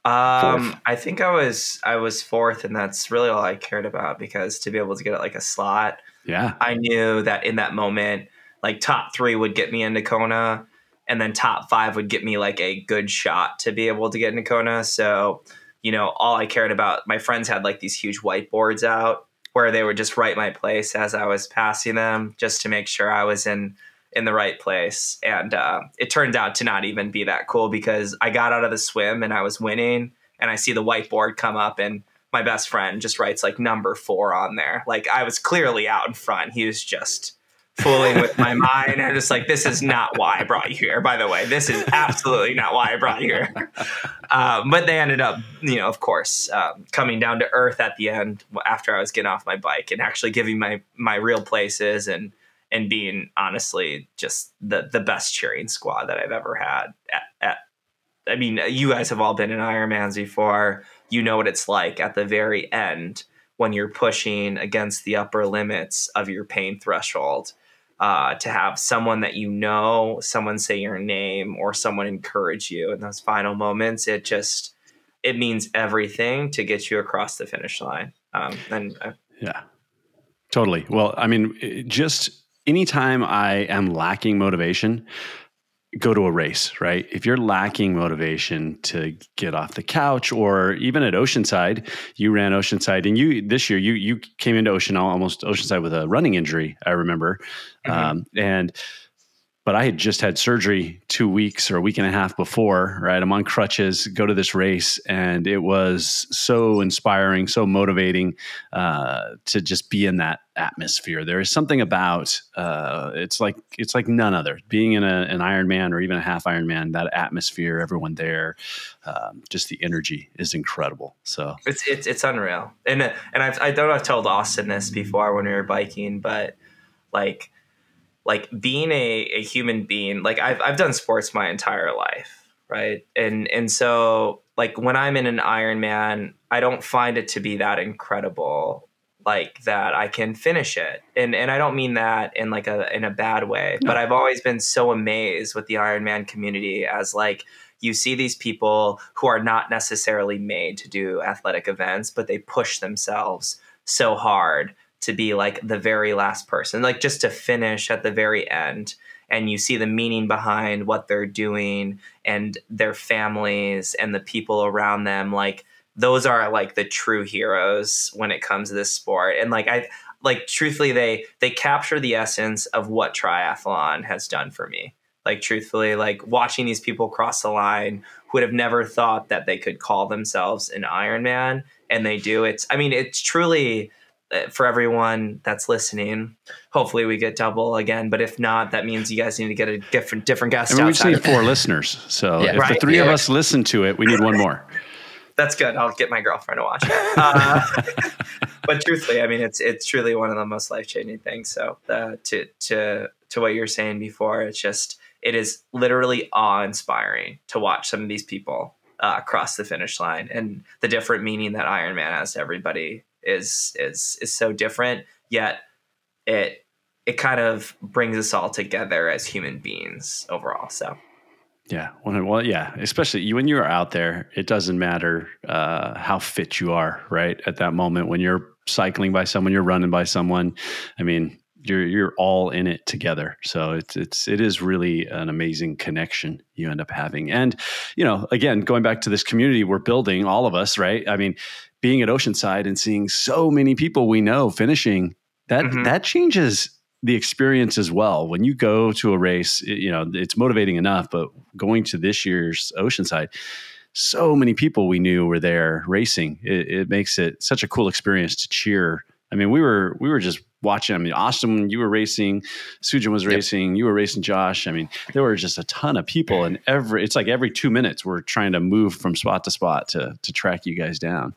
Um, fourth. I think I was I was fourth, and that's really all I cared about because to be able to get like a slot, yeah, I knew that in that moment, like top three would get me into Kona, and then top five would get me like a good shot to be able to get into Kona. So, you know, all I cared about. My friends had like these huge whiteboards out where they would just write my place as I was passing them, just to make sure I was in in the right place. And uh, it turned out to not even be that cool because I got out of the swim and I was winning, and I see the whiteboard come up, and my best friend just writes like number four on there. Like I was clearly out in front. He was just fooling with my mind. I'm just like, this is not why I brought you here. By the way, this is absolutely not why I brought you here. Um, but they ended up, you know, of course, um, coming down to earth at the end after I was getting off my bike and actually giving my my real places and and being honestly just the the best cheering squad that I've ever had. At, at, I mean, you guys have all been in Ironmans before. You know what it's like at the very end when you're pushing against the upper limits of your pain threshold. Uh, to have someone that you know, someone say your name, or someone encourage you in those final moments, it just it means everything to get you across the finish line. Um, and uh, yeah, totally. Well, I mean, just anytime I am lacking motivation, go to a race, right? If you're lacking motivation to get off the couch or even at Oceanside, you ran Oceanside and you this year you you came into Ocean almost Oceanside with a running injury, I remember. Mm-hmm. Um, and but I had just had surgery two weeks or a week and a half before, right? I'm on crutches, go to this race, and it was so inspiring, so motivating uh, to just be in that atmosphere. There is something about uh, it's like it's like none other. Being in a, an Ironman or even a half Ironman, that atmosphere, everyone there, um, just the energy is incredible. So it's it's, it's unreal. And and I've, I don't know I've told Austin this before when we were biking, but like like being a, a human being like I've, I've done sports my entire life right? And and so like when i'm in an ironman i don't find it to be that incredible like that i can finish it. And and i don't mean that in like a in a bad way no. but i've always been so amazed with the ironman community as like you see these people who are not necessarily made to do athletic events but they push themselves so hard to be like the very last person, like just to finish at the very end. And you see the meaning behind what they're doing and their families and the people around them. Like, those are like the true heroes when it comes to this sport. And like, I, like truthfully they they capture the essence of what triathlon has done for me like truthfully like watching these people cross the line who would have never thought that they could call themselves an ironman and they do it's i mean it's truly for everyone that's listening. Hopefully, we get double again. But if not, that means you guys need to get a different different guest. And we just need four listeners. So yeah, if right? the three yeah. of us listen to it, we need one more. That's good. I'll get my girlfriend to watch it. Uh, but truthfully, I mean, it's it's truly one of the most life changing things. So uh, to to to what you were saying before, it's just it is literally awe inspiring to watch some of these people uh, cross the finish line and the different meaning that Ironman has to everybody is is is so different yet it it kind of brings us all together as human beings overall. So. Yeah. Well, yeah. Especially when you're out there, it doesn't matter uh, how fit you are, right? At that moment, when you're cycling by someone, you're running by someone. I mean, you're you're all in it together. So it's it's it is really an amazing connection you end up having. And you know, again, going back to this community we're building, all of us, right? I mean, being at Oceanside and seeing so many people we know finishing that mm-hmm. that changes the experience as well. When you go to a race, you know, it's motivating enough, but going to this year's Oceanside, so many people we knew were there racing. It, it makes it such a cool experience to cheer. I mean, we were we were just watching. I mean, Austin, you were racing, Sujin was racing, yep. you were racing, Josh. I mean, there were just a ton of people, and every it's like every two minutes we're trying to move from spot to spot to to track you guys down.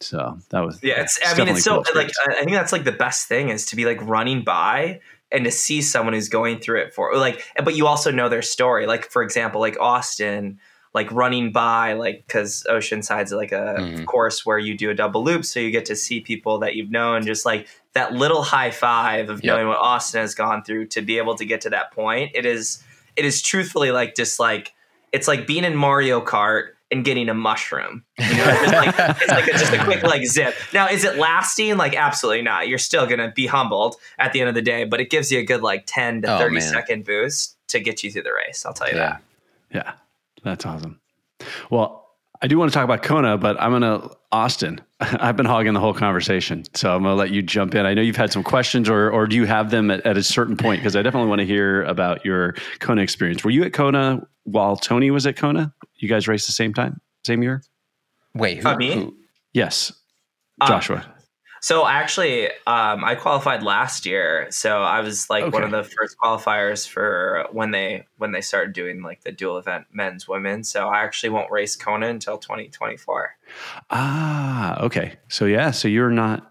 So that was yeah. It's, I mean, it's so cool like I think that's like the best thing is to be like running by and to see someone who's going through it for like, but you also know their story. Like for example, like Austin like running by like because oceanside's like a mm-hmm. course where you do a double loop so you get to see people that you've known just like that little high five of yep. knowing what austin has gone through to be able to get to that point it is it is truthfully like just like it's like being in mario kart and getting a mushroom. You know, it's like, it's like a, just a quick like zip. Now, is it lasting? Like, absolutely not. You're still gonna be humbled at the end of the day, but it gives you a good like 10 to oh, 30 man. second boost to get you through the race. I'll tell you yeah. that. Yeah. That's awesome. Well, I do want to talk about Kona, but I'm going to Austin. I've been hogging the whole conversation, so I'm going to let you jump in. I know you've had some questions, or or do you have them at, at a certain point? Because I definitely want to hear about your Kona experience. Were you at Kona while Tony was at Kona? You guys raced the same time, same year? Wait, who, uh, me? Who? Yes, Joshua. Um, so actually, um, I qualified last year. So I was like okay. one of the first qualifiers for when they when they started doing like the dual event men's women. So I actually won't race Kona until 2024. Ah, okay. So yeah, so you're not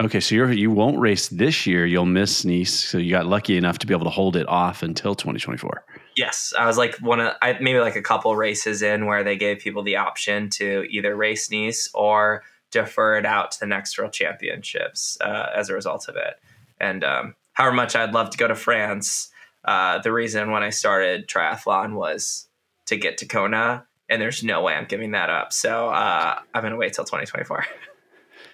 okay. So you're you won't race this year. You'll miss Nice. So you got lucky enough to be able to hold it off until 2024. Yes, I was like one of I maybe like a couple races in where they gave people the option to either race Nice or defer it out to the next World Championships uh, as a result of it. And um, however much I'd love to go to France, uh, the reason when I started triathlon was to get to Kona, and there's no way I'm giving that up. So uh, I'm going to wait till 2024.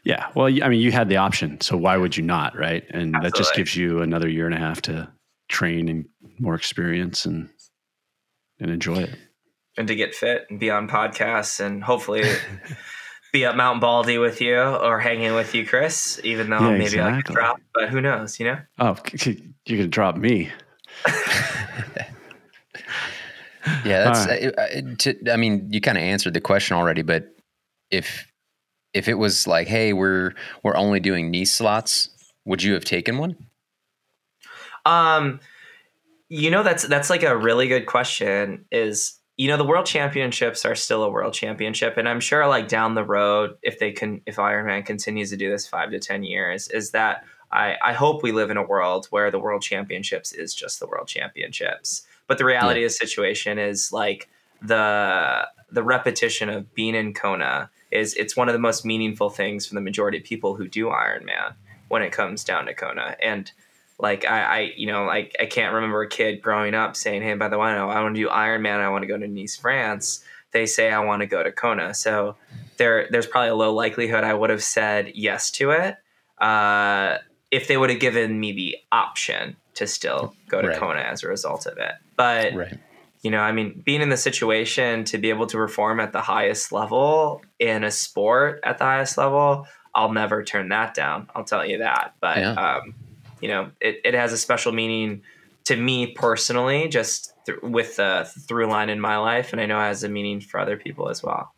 Yeah, well, I mean, you had the option, so why would you not, right? And Absolutely. that just gives you another year and a half to train and more experience and and enjoy it, and to get fit and be on podcasts and hopefully be at Mount Baldy with you or hanging with you, Chris, even though yeah, maybe exactly. I could drop, but who knows, you know? Oh, you could drop me. yeah, that's, right. I, to, I mean, you kind of answered the question already, but if, if it was like, Hey, we're, we're only doing Nice slots, would you have taken one? Um, you know, that's, that's like a really good question is you know the world championships are still a world championship and i'm sure like down the road if they can if ironman continues to do this five to ten years is that i i hope we live in a world where the world championships is just the world championships but the reality yeah. of the situation is like the the repetition of being in kona is it's one of the most meaningful things for the majority of people who do ironman when it comes down to kona and like I, I you know, like I can't remember a kid growing up saying, "Hey, by the way, I want to do Ironman. I want to go to Nice, France." They say, "I want to go to Kona." So there, there's probably a low likelihood I would have said yes to it uh, if they would have given me the option to still go to right. Kona as a result of it. But right. you know, I mean, being in the situation to be able to perform at the highest level in a sport at the highest level, I'll never turn that down. I'll tell you that. But yeah. um, you know, it, it has a special meaning to me personally, just th- with the through line in my life. And I know it has a meaning for other people as well.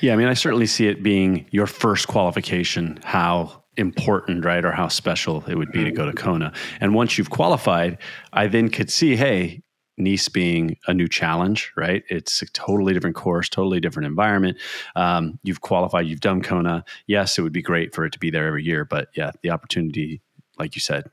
Yeah. I mean, I certainly see it being your first qualification, how important, right? Or how special it would be to go to Kona. And once you've qualified, I then could see, hey, Nice being a new challenge, right? It's a totally different course, totally different environment. Um, you've qualified, you've done Kona. Yes, it would be great for it to be there every year, but yeah, the opportunity like you said,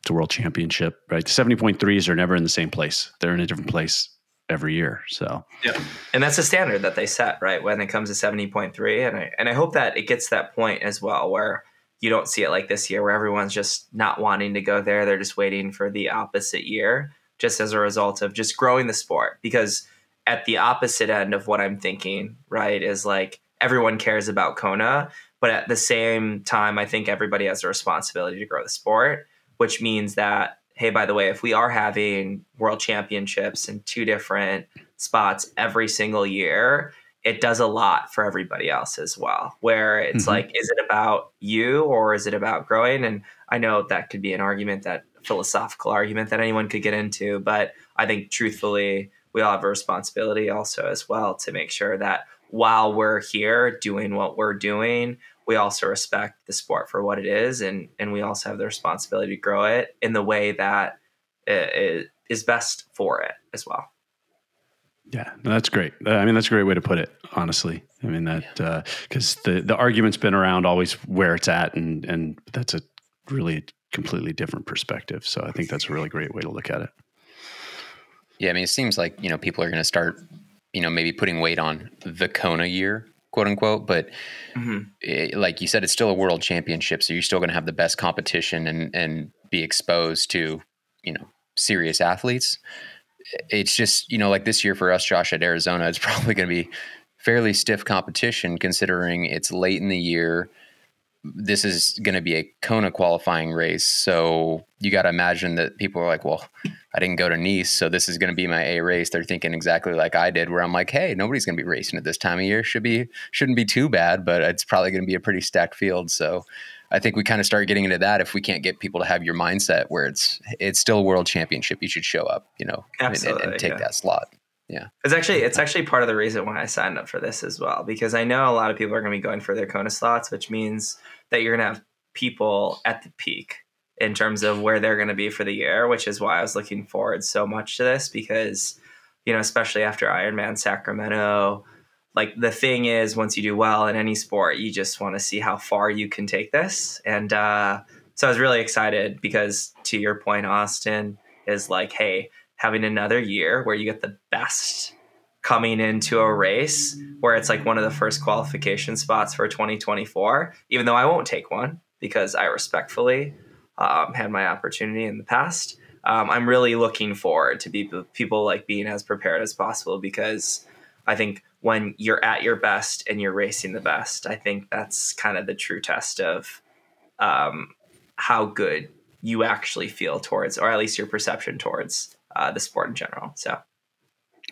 it's a world championship, right? The 70.3s are never in the same place. They're in a different place every year. So yeah, and that's the standard that they set, right? When it comes to 70.3. And I, and I hope that it gets that point as well, where you don't see it like this year where everyone's just not wanting to go there. They're just waiting for the opposite year, just as a result of just growing the sport. Because at the opposite end of what I'm thinking, right, is like everyone cares about Kona, but at the same time, I think everybody has a responsibility to grow the sport, which means that, hey, by the way, if we are having world championships in two different spots every single year, it does a lot for everybody else as well. Where it's mm-hmm. like, is it about you or is it about growing? And I know that could be an argument that philosophical argument that anyone could get into, but I think truthfully, we all have a responsibility also as well to make sure that while we're here doing what we're doing, we also respect the sport for what it is, and and we also have the responsibility to grow it in the way that it is best for it as well. Yeah, that's great. I mean, that's a great way to put it. Honestly, I mean that because uh, the the argument's been around always where it's at, and and that's a really completely different perspective. So I think that's a really great way to look at it. Yeah, I mean, it seems like you know people are going to start you know, maybe putting weight on the Kona year, quote unquote. But mm-hmm. it, like you said, it's still a world championship, so you're still going to have the best competition and and be exposed to you know serious athletes. It's just you know like this year for us, Josh at Arizona, it's probably going to be fairly stiff competition considering it's late in the year this is going to be a Kona qualifying race. So you got to imagine that people are like, well, I didn't go to Nice, so this is going to be my A race. They're thinking exactly like I did, where I'm like, hey, nobody's going to be racing at this time of year. Should be shouldn't be too bad, but it's probably going to be a pretty stacked field. So I think we kind of start getting into that if we can't get people to have your mindset where it's it's still a world championship. You should show up, you know, and, and, take yeah. that slot. Yeah. It's actually it's actually part of the reason why I signed up for this as well because I know a lot of people are going to be going for their Kona slots, which means that you're going to have people at the peak in terms of where they're going to be for the year, which is why I was looking forward so much to this because you know, especially after Ironman Sacramento, like the thing is once you do well in any sport, you just want to see how far you can take this. And uh so I was really excited because to your point Austin is like, hey, having another year where you get the best coming into a race where it's like one of the first qualification spots for 2024, even though I won't take one because I respectfully um, had my opportunity in the past. Um, I'm really looking forward to be, people like being as prepared as possible because I think when you're at your best and you're racing the best, I think that's kind of the true test of um, how good you actually feel towards, or at least your perception towards uh, the sport in general. So.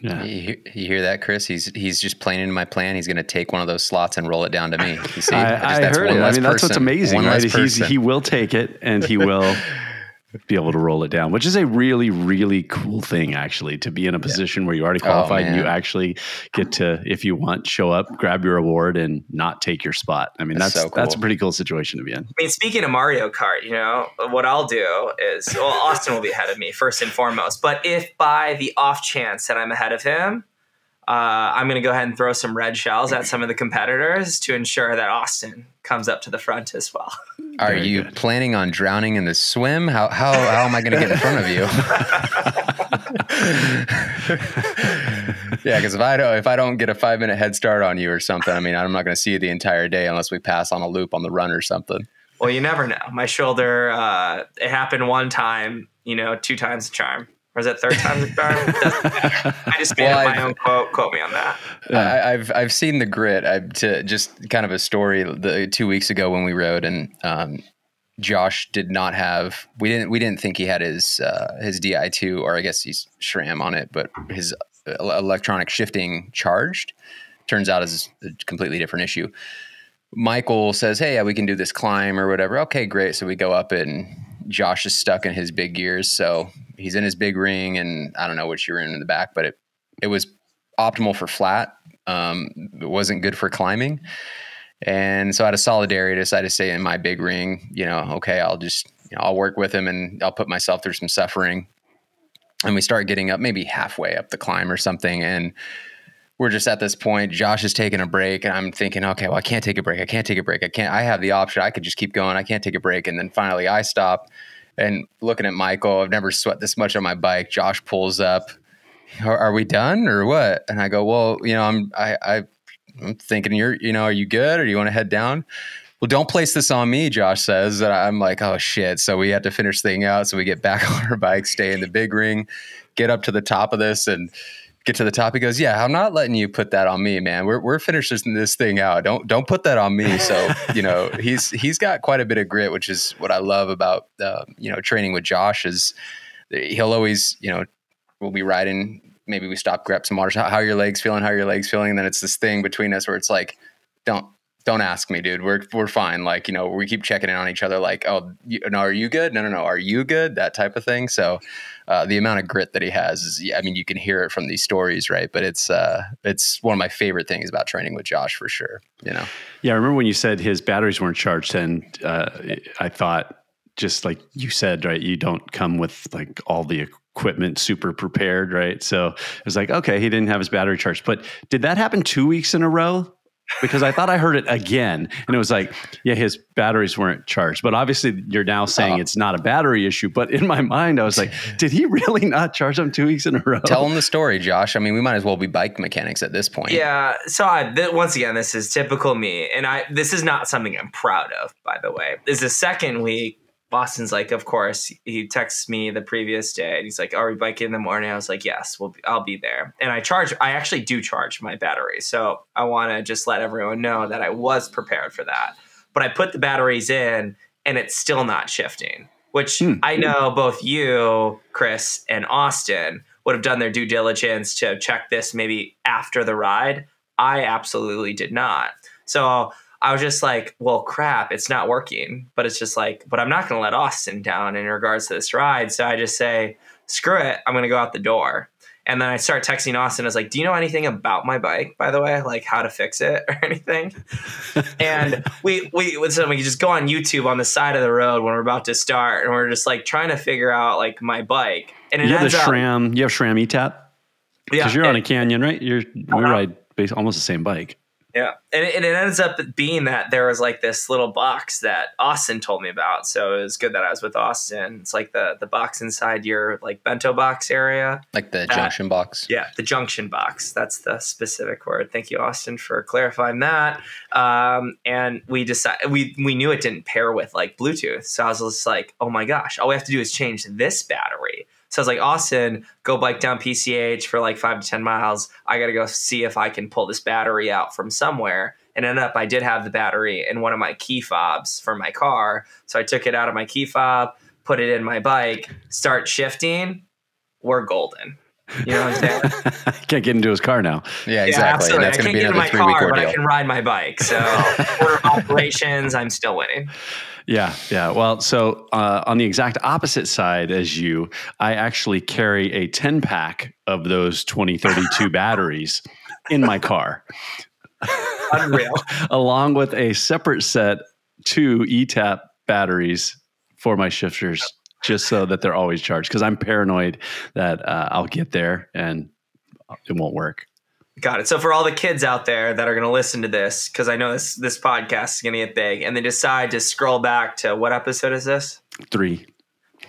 Yeah. You, you, hear that, Chris? He's he's just playing into my plan. He's going to take one of those slots and roll it down to me. You see, I, I heard it. I mean, that's what's amazing, right? He's, he will take it and he will be able to roll it down, which is a really, really cool thing, actually, to be in a position yeah. where you already qualified oh, and you actually get to, if you want, show up, grab your award, and not take your spot. I mean, that's that's, so cool. that's a pretty cool situation to be in. I mean, speaking of Mario Kart, you know, what I'll do is, well, Austin will be ahead of me first and foremost. But if by the off chance that I'm ahead of him, uh, I'm going to go ahead and throw some red shells at some of the competitors to ensure that Austin comes up to the front as well. Are Very you good. planning on drowning in the swim? How how how am I going to get in front of you? yeah, because if I don't if I don't get a five minute head start on you or something, I mean, I'm not going to see you the entire day unless we pass on a loop on the run or something. Well, you never know. My shoulder, uh, it happened one time. You know, two times the charm or is it third time the charm? I just made well, up my I've, own quote. Quote me on that. I, have I've seen the grit. I to just kind of a story the two weeks ago when we rode and um, Josh did not have. We didn't we didn't think he had his uh, his Di2 or I guess he's SRAM on it, but his electronic shifting charged. Turns out is a completely different issue. Michael says, "Hey, yeah, we can do this climb or whatever." Okay, great. So we go up it, and Josh is stuck in his big gears. So he's in his big ring, and I don't know which you're in in the back, but it it was optimal for flat. Um, it wasn't good for climbing, and so out of solidarity, I decided to stay in my big ring. You know, okay, I'll just you know, I'll work with him, and I'll put myself through some suffering. And we start getting up, maybe halfway up the climb or something, and we're just at this point. Josh is taking a break, and I'm thinking, okay, well, I can't take a break. I can't take a break. I can't. I have the option. I could just keep going. I can't take a break. And then finally, I stop and looking at Michael, I've never sweat this much on my bike. Josh pulls up. Are, are we done or what? And I go, well, you know, I'm I, I I'm thinking you're, you know, are you good or do you want to head down? well, don't place this on me, Josh says. And I'm like, oh shit. So we had to finish thing out. So we get back on our bike, stay in the big ring, get up to the top of this and get to the top. He goes, Yeah, I'm not letting you put that on me, man. We're we're finishing this thing out. Don't don't put that on me. So, you know, he's he's got quite a bit of grit, which is what I love about uh, you know, training with Josh is he'll always, you know, we'll be riding maybe we stop, grab some water. How, how are your legs feeling? How are your legs feeling? And then it's this thing between us where it's like, don't don't ask me, dude. We're we're fine. Like you know, we keep checking in on each other. Like, oh, you, no, are you good? No, no, no. Are you good? That type of thing. So, uh, the amount of grit that he has is, I mean, you can hear it from these stories, right? But it's uh, it's one of my favorite things about training with Josh for sure. You know. Yeah, I remember when you said his batteries weren't charged, and uh, I thought just like you said, right? You don't come with like all the equipment super prepared, right? So it was like, okay, he didn't have his battery charged. But did that happen two weeks in a row? Because I thought I heard it again, and it was like, yeah, his batteries weren't charged. But obviously, you're now saying uh, it's not a battery issue. But in my mind, I was like, did he really not charge them two weeks in a row? Tell him the story, Josh. I mean, we might as well be bike mechanics at this point. Yeah. So I, th- once again, this is typical me, and I this is not something I'm proud of. By the way, this is the second week Austin's like, of course. He texts me the previous day and he's like, Are we biking in the morning? I was like, Yes, we'll be, I'll be there. And I charge, I actually do charge my battery. So I want to just let everyone know that I was prepared for that. But I put the batteries in and it's still not shifting, which hmm. I know both you, Chris, and Austin would have done their due diligence to check this maybe after the ride. I absolutely did not. So I was just like, well, crap, it's not working. But it's just like, but I'm not going to let Austin down in regards to this ride. So I just say, screw it, I'm going to go out the door. And then I start texting Austin. I was like, "Do you know anything about my bike, by the way? Like how to fix it or anything?" and we we so we just go on YouTube on the side of the road when we're about to start, and we're just like trying to figure out like my bike. And you have the SRAM. You have SRAM ETAP. Yeah, because you're on a Canyon, right? You're we uh-huh. ride almost the same bike. Yeah, and it, and it ends up being that there was like this little box that Austin told me about. So it was good that I was with Austin. It's like the the box inside your like bento box area, like the that, junction box. Yeah, the junction box. That's the specific word. Thank you, Austin, for clarifying that. Um, and we decided we we knew it didn't pair with like Bluetooth, so I was just like, oh my gosh, all we have to do is change this battery. So I was like, Austin, go bike down PCH for like five to 10 miles. I got to go see if I can pull this battery out from somewhere. And ended up, I did have the battery in one of my key fobs for my car. So I took it out of my key fob, put it in my bike, start shifting. We're golden. You know what I'm saying? Can't get into his car now. Yeah, exactly. Yeah, that's going to be another three week ordeal. But I can ride my bike. So order operations, I'm still winning. Yeah, yeah. Well, so uh, on the exact opposite side as you, I actually carry a 10 pack of those 2032 batteries in my car. Unreal. Along with a separate set, two ETAP batteries for my shifters, just so that they're always charged. Because I'm paranoid that uh, I'll get there and it won't work. Got it. So for all the kids out there that are going to listen to this, because I know this this podcast is going to get big, and they decide to scroll back to what episode is this? Three.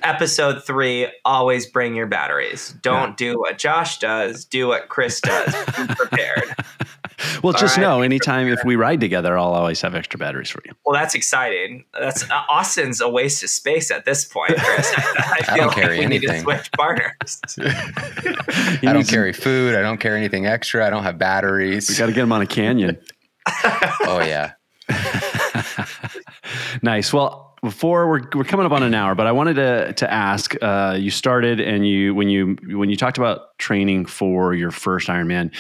Episode three. Always bring your batteries. Don't yeah. do what Josh does. Do what Chris does. Be prepared. well, All just right. know anytime if we ride together, I'll always have extra batteries for you. Well, that's exciting. That's uh, Austin's a waste of space at this point, Chris. I, I, I don't carry like anything. switch partners. I don't carry food. I don't carry anything extra. I don't have batteries. We got to get them on a canyon. oh yeah. nice. Well, before we're, we're coming up on an hour, but I wanted to to ask. Uh, you started and you when you when you talked about training for your first Ironman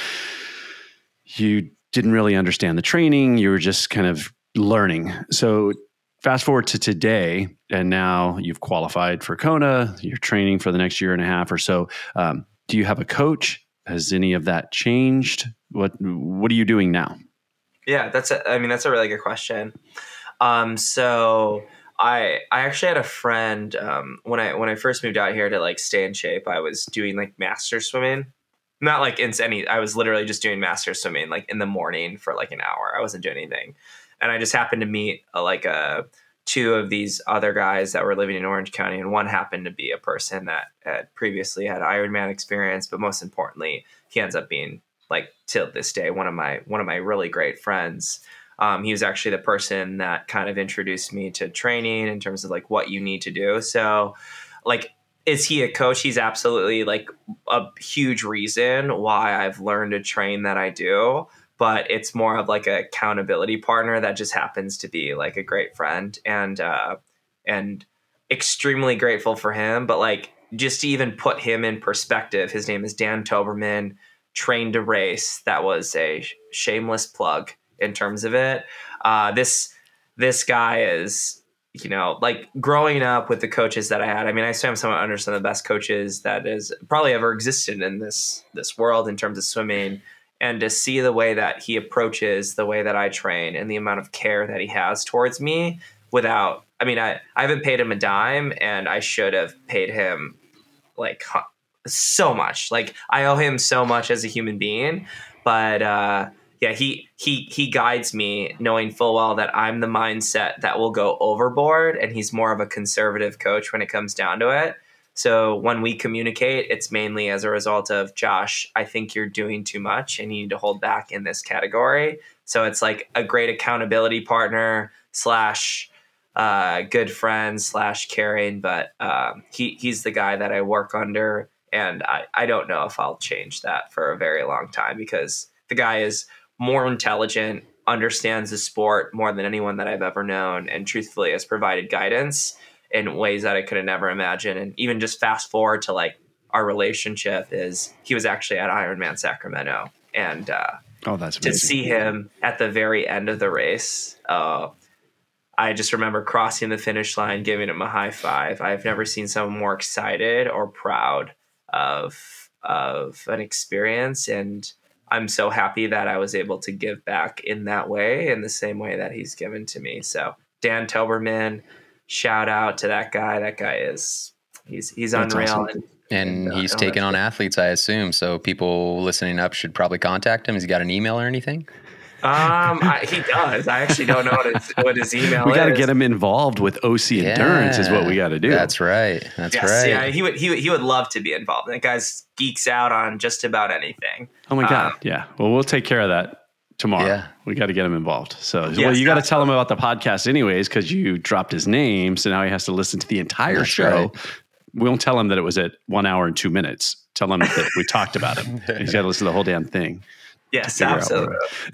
you didn't really understand the training. You were just kind of learning. So fast forward to today, and now you've qualified for Kona. You're training for the next year and a half or so. Um, do you have a coach? Has any of that changed? What What are you doing now? Yeah, that's. A, I mean, that's a really good question. Um, so I I actually had a friend um, when I when I first moved out here to like stay in shape. I was doing like master swimming not like in any i was literally just doing master swimming like in the morning for like an hour. I wasn't doing anything. And i just happened to meet a, uh, like a uh, two of these other guys that were living in orange county and one happened to be a person that had previously had ironman experience but most importantly he ends up being like till this day one of my one of my really great friends. Um, he was actually the person that kind of introduced me to training in terms of like what you need to do. So, like, is he a coach? He's absolutely like a huge reason why I've learned to train that I do. But it's more of like a accountability partner that just happens to be like a great friend and uh, and extremely grateful for him. But like just to even put him in perspective, his name is Dan Toberman. Trained to race. That was a shameless plug in terms of it. Uh, this this guy is you know like growing up with the coaches that I had. I mean, I swam somewhat under some of the best coaches that has probably ever existed in this this world in terms of swimming. And to see the way that he approaches the way that I train and the amount of care that he has towards me without I mean, I, I haven't paid him a dime and I should have paid him like so much. Like I owe him so much as a human being. But uh, yeah, he he he guides me knowing full well that I'm the mindset that will go overboard and he's more of a conservative coach when it comes down to it. So when we communicate, it's mainly as a result of Josh, I think you're doing too much and you need to hold back in this category. So it's like a great accountability partner slash uh, good friend slash caring, but um, he he's the guy that I work under, and I I don't know if I'll change that for a very long time because the guy is more intelligent, understands the sport more than anyone that I've ever known, and truthfully has provided guidance in ways that I could have never imagined. And even just fast forward to like our relationship is he was actually at Ironman Sacramento, and uh, oh, that's amazing. to see him at the very end of the race. Uh, I just remember crossing the finish line, giving him a high five. I've never seen someone more excited or proud of of an experience, and I'm so happy that I was able to give back in that way, in the same way that he's given to me. So Dan Toberman, shout out to that guy. That guy is he's he's That's unreal. Awesome. And, and, and, he's uh, taken on athletes, I assume. So people listening up should probably contact him. Has he got an email or anything? Um, I, he does. I actually don't know what his, what his email. We got to get him involved with OC yeah, Endurance. Is what we got to do. That's right. That's yes, right. Yeah, he would. He would, he would love to be involved. That guy's geeks out on just about anything. Oh my god. Um, yeah. Well, we'll take care of that tomorrow. Yeah. We got to get him involved. So, yes, well, you got to tell him about the podcast anyways, because you dropped his name. So now he has to listen to the entire That's show. Right. We won't tell him that it was at one hour and two minutes. Tell him that we talked about him. He's got to listen to the whole damn thing. Yes, absolutely.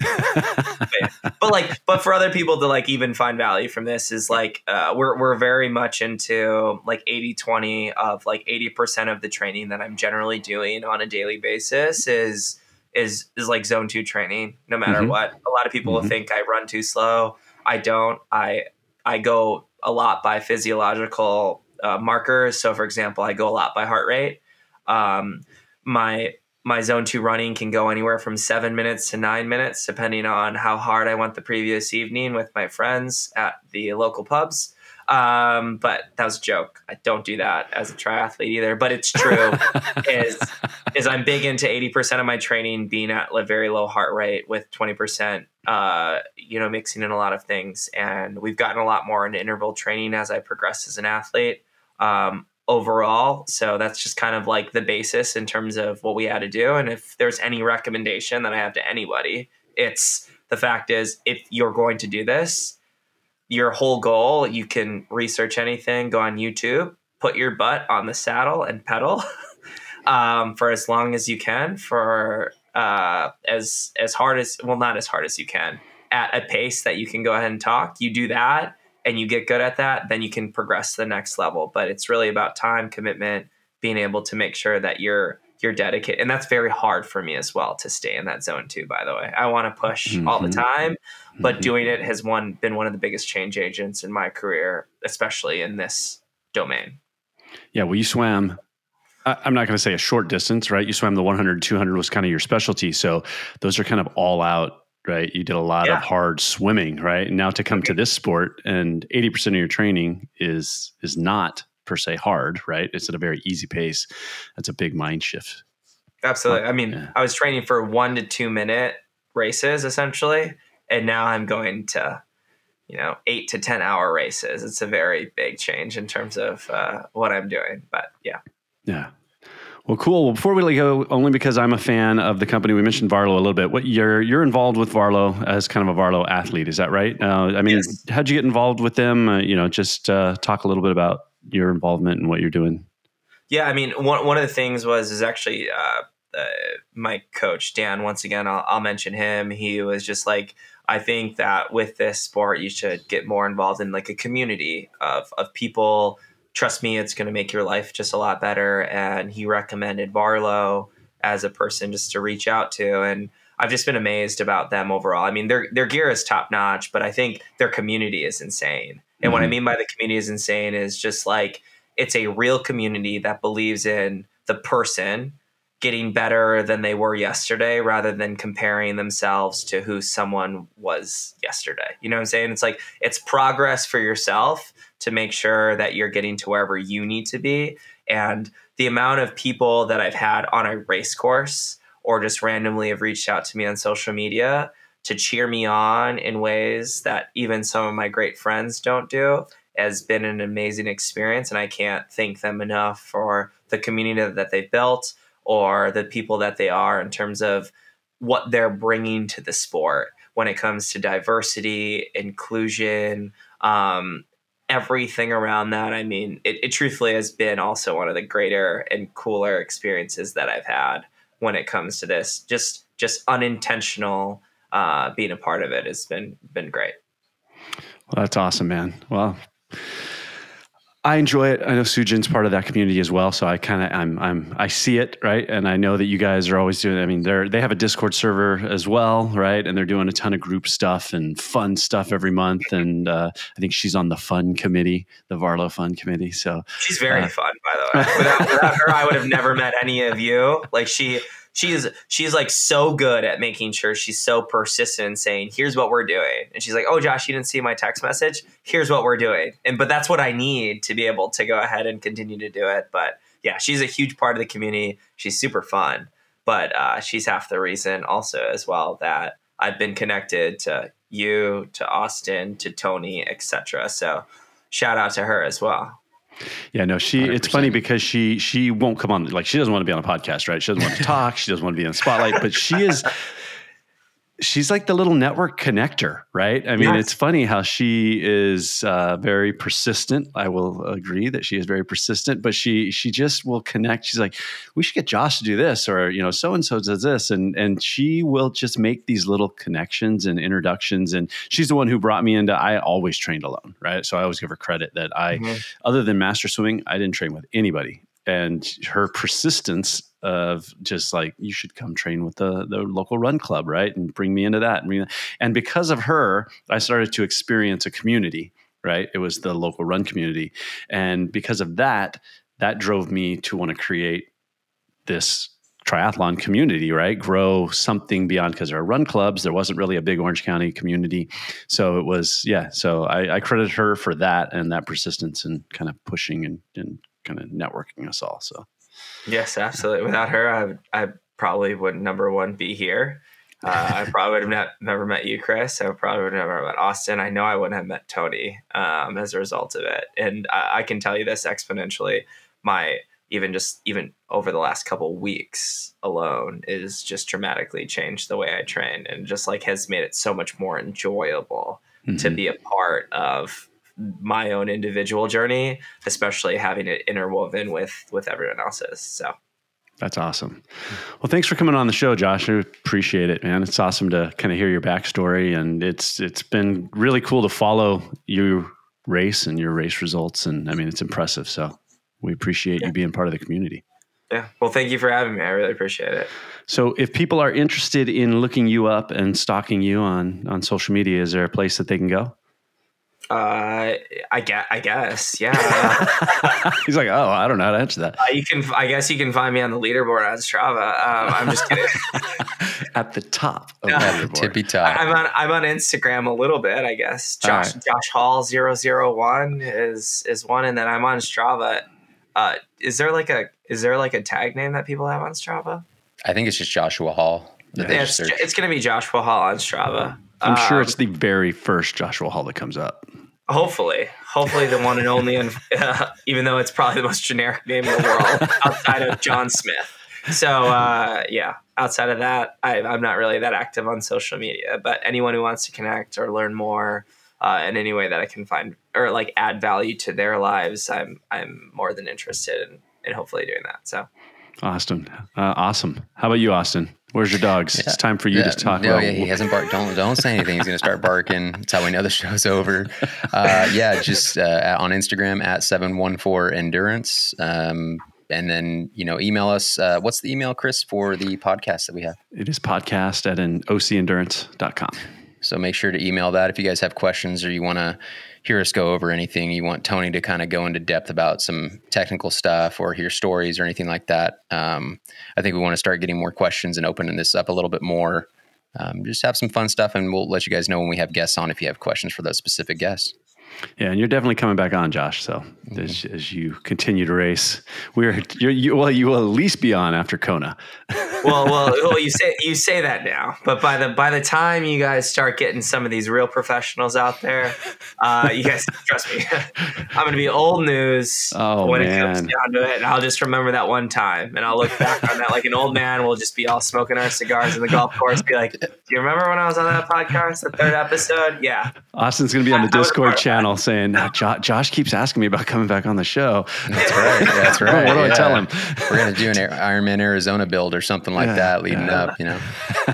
but like, but for other people to like even find value from this is like, uh, we're, we're very much into like 80, 20 of like 80% of the training that I'm generally doing on a daily basis is, is, is like zone two training, no matter mm-hmm. what. A lot of people mm-hmm. think I run too slow. I don't, I, I go a lot by physiological uh, markers. So for example, I go a lot by heart rate. Um, my my zone two running can go anywhere from seven minutes to nine minutes, depending on how hard I went the previous evening with my friends at the local pubs. Um, but that was a joke. I don't do that as a triathlete either. But it's true. is is I'm big into eighty percent of my training being at a very low heart rate with twenty percent, uh, you know, mixing in a lot of things. And we've gotten a lot more into interval training as I progress as an athlete. Um, overall. So that's just kind of like the basis in terms of what we had to do. And if there's any recommendation that I have to anybody, it's the fact is if you're going to do this, your whole goal, you can research anything, go on YouTube, put your butt on the saddle and pedal um, for as long as you can for uh, as as hard as well, not as hard as you can at a pace that you can go ahead and talk. You do that and you get good at that, then you can progress to the next level. But it's really about time, commitment, being able to make sure that you're you're dedicated. And that's very hard for me as well to stay in that zone too, by the way. I want to push mm-hmm. all the time, but mm-hmm. doing it has one been one of the biggest change agents in my career, especially in this domain. Yeah, well you swam I'm not going to say a short distance, right? You swam the 100, 200 was kind of your specialty. So those are kind of all out right? You did a lot yeah. of hard swimming, right? And now to come to this sport and 80% of your training is is not per se hard, right? It's at a very easy pace. That's a big mind shift. Absolutely. I mean, yeah. I was training for 1 to 2 minute races essentially, and now I'm going to you know, 8 to 10 hour races. It's a very big change in terms of uh, what I'm doing, but yeah. Yeah. Well, cool. Well, before we let go, only because I'm a fan of the company, we mentioned Varlo a little bit. What you're you're involved with Varlo as kind of a Varlo athlete, is that right? Uh, I mean, yes. how'd you get involved with them? Uh, you know, just uh, talk a little bit about your involvement and what you're doing. Yeah, I mean, one one of the things was is actually uh, uh, my coach Dan. Once again, I'll, I'll mention him. He was just like, I think that with this sport, you should get more involved in like a community of of people trust me, it's going to make your life just a lot better. And he recommended Varlo as a person just to reach out to. And I've just been amazed about them overall. I mean, their their gear is top notch, but I think their community is insane. And mm-hmm. what I mm-hmm. mean by the community is insane is just like it's a real community that believes in the person getting better than they were yesterday rather than comparing themselves to who someone was yesterday. You know what I'm saying? It's like it's progress for yourself to make sure that you're getting to wherever you need to be. And the amount of people that I've had on a race course or just randomly have reached out to me on social media to cheer me on in ways that even some of my great friends don't do has been an amazing experience. And I can't thank them enough for the community that they've built or the people that they are in terms of what they're bringing to the sport when it comes to diversity, inclusion, um, everything around that. I mean, it, it, truthfully has been also one of the greater and cooler experiences that I've had when it comes to this. Just just unintentional uh, being a part of it has been been great. Well, that's awesome, man. Well, I enjoy it. I know Sujin's part of that community as well, so I kind of I'm I'm I see it right, and I know that you guys are always doing. I mean, they're they have a Discord server as well, right? And they're doing a ton of group stuff and fun stuff every month. And uh, I think she's on the fun committee, the Varlo Fun Committee. So she's very uh, fun, by the way. Without, without her, I would have never met any of you. Like she she's she's like so good at making sure she's so persistent in saying here's what we're doing. And she's like oh josh you didn't see my text message? Here's what we're doing. And but that's what i need to be able to go ahead and continue to do it. But yeah she's a huge part of the community. She's super fun. But uh, she's half the reason also as well that i've been connected to you to austin to tony etc so shout out to her as well yeah, no, she 100%. it's funny because she she won't come on like she doesn't want to be on a podcast, right? She doesn't want to talk, she doesn't want to be in the spotlight, but she is she's like the little network connector, right? I mean, yes. it's funny how she is uh, very persistent. I will agree that she is very persistent, but she she just will connect. She's like, we should get Josh to do this, or you know, so and so does this, and and she will just make these little connections and introductions. And she's the one who brought me into. I always trained alone, right? So I always give her credit that I, mm-hmm. other than master swimming, I didn't train with anybody. And her persistence of just like you should come train with the the local run club, right? And bring me into that. And, and because of her, I started to experience a community, right? It was the local run community, and because of that, that drove me to want to create this triathlon community, right? Grow something beyond because there are run clubs. There wasn't really a big Orange County community. So it was, yeah. So I, I credit her for that and that persistence and kind of pushing and, and kind of networking us all. So Yes, absolutely. Without her, I, I probably would number one be here. Uh, I probably would have not, never met you, Chris. I probably would have never met Austin. I know I wouldn't have met Tony um, as a result of it. And I, I, can tell you this exponentially. My even just even over the last couple weeks alone is just dramatically changed the way I train and just like has made it so much more enjoyable mm-hmm. to be a part of my own individual journey, especially having it interwoven with with everyone else's. So that's awesome. Well, thanks for coming on the show, Josh. I appreciate it, man. It's awesome to kind of hear your backstory, and it's it's been really cool to follow your race and your race results. And I mean, it's impressive. So we appreciate yeah. you being part of the community. Yeah. Well, thank you for having me. I really appreciate it. So, if people are interested in looking you up and stalking you on on social media, is there a place that they can go? Uh, I guess, I guess, yeah. He's like, oh, I don't know how to answer that. Uh, you can, I guess, you can find me on the leaderboard on Strava. Um, I'm just kidding. At the top of the leaderboard, tippy top. I'm on, I'm on Instagram a little bit, I guess. Josh, right. Josh Hall 001 is is one, and then I'm on Strava. Uh, is there like a, is there like a tag name that people have on Strava? I think it's just Joshua Hall. Yeah, it's, it's going to be Joshua Hall on Strava. I'm um, sure it's the very first Joshua Hall that comes up. Hopefully, hopefully the one and only, and uh, even though it's probably the most generic name in the world outside of John Smith. So uh, yeah, outside of that, I, I'm not really that active on social media. But anyone who wants to connect or learn more uh, in any way that I can find or like add value to their lives, I'm I'm more than interested in, in hopefully doing that. So Austin, uh, awesome. How about you, Austin? Where's your dogs? Yeah. It's time for you Yeah, to talk no, about. yeah, he hasn't barked. Don't don't say anything. He's gonna start barking. That's how we know the show's over. Uh, yeah, just uh, on Instagram at seven one four endurance. Um, and then you know email us. Uh, what's the email, Chris, for the podcast that we have? It is podcast at an ocendurance.com. So make sure to email that if you guys have questions or you want to hear us go over anything. You want Tony to kind of go into depth about some technical stuff or hear stories or anything like that. Um, I think we want to start getting more questions and opening this up a little bit more. Um, just have some fun stuff, and we'll let you guys know when we have guests on if you have questions for those specific guests. Yeah, and you're definitely coming back on, Josh. So as, as you continue to race, we're you're, you well, you will at least be on after Kona. well, well, well, you say you say that now, but by the by the time you guys start getting some of these real professionals out there, uh, you guys trust me, I'm going to be old news Oh, when it comes down to it, and I'll just remember that one time, and I'll look back on that like an old man. We'll just be all smoking our cigars in the golf course, be like, "Do you remember when I was on that podcast, the third episode? Yeah, Austin's going to be on the I Discord part of channel saying, "Jo- Josh keeps asking me about coming back on the show. That's right. That's right. What do I tell him? We're gonna do an Ironman Arizona build or something like Yeah, that leading yeah. up. You know.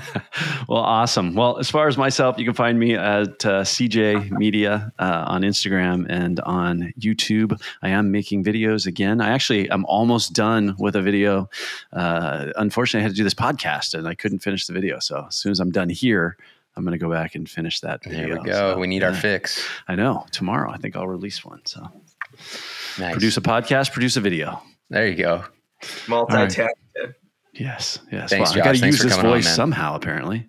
well, awesome. Well, as far as myself, you can find me at uh, CJ Media uh, on Instagram and on YouTube. I am making videos again. I actually I'm almost done with a video. Uh, unfortunately, I had to do this podcast and I couldn't finish the video. So as soon as I'm done here, I'm going to go back and finish that video. There we go. So, we need our fix. I know. Tomorrow, I think I'll release one. So Nice. produce a podcast, produce a video. there you go. multi-talented. Yes, yes. Thanks, well, I got to use for this coming on, voice somehow, apparently.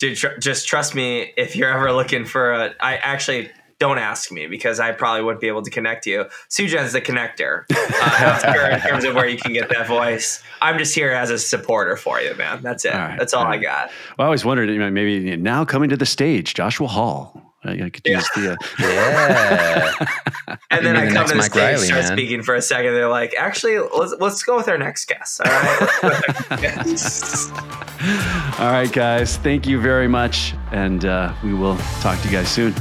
Dude, tr- just trust me. If you're ever looking for a, I actually don't ask me because I probably wouldn't be able to connect you. Sujan's the connector uh, in terms of where you can get that voice. I'm just here as a supporter for you, man. That's it. All right, That's all all I got. Well, I always wondered, you know, maybe now coming to the stage, Joshua Hall. I, I could use the. Uh, Yeah. And then I come next to the Mike stage, Reilly, start man. speaking for a second. They're like, actually, let's let's go with our next guest. All right. all right, guys. Thank you very much, and uh, we will talk to you guys soon.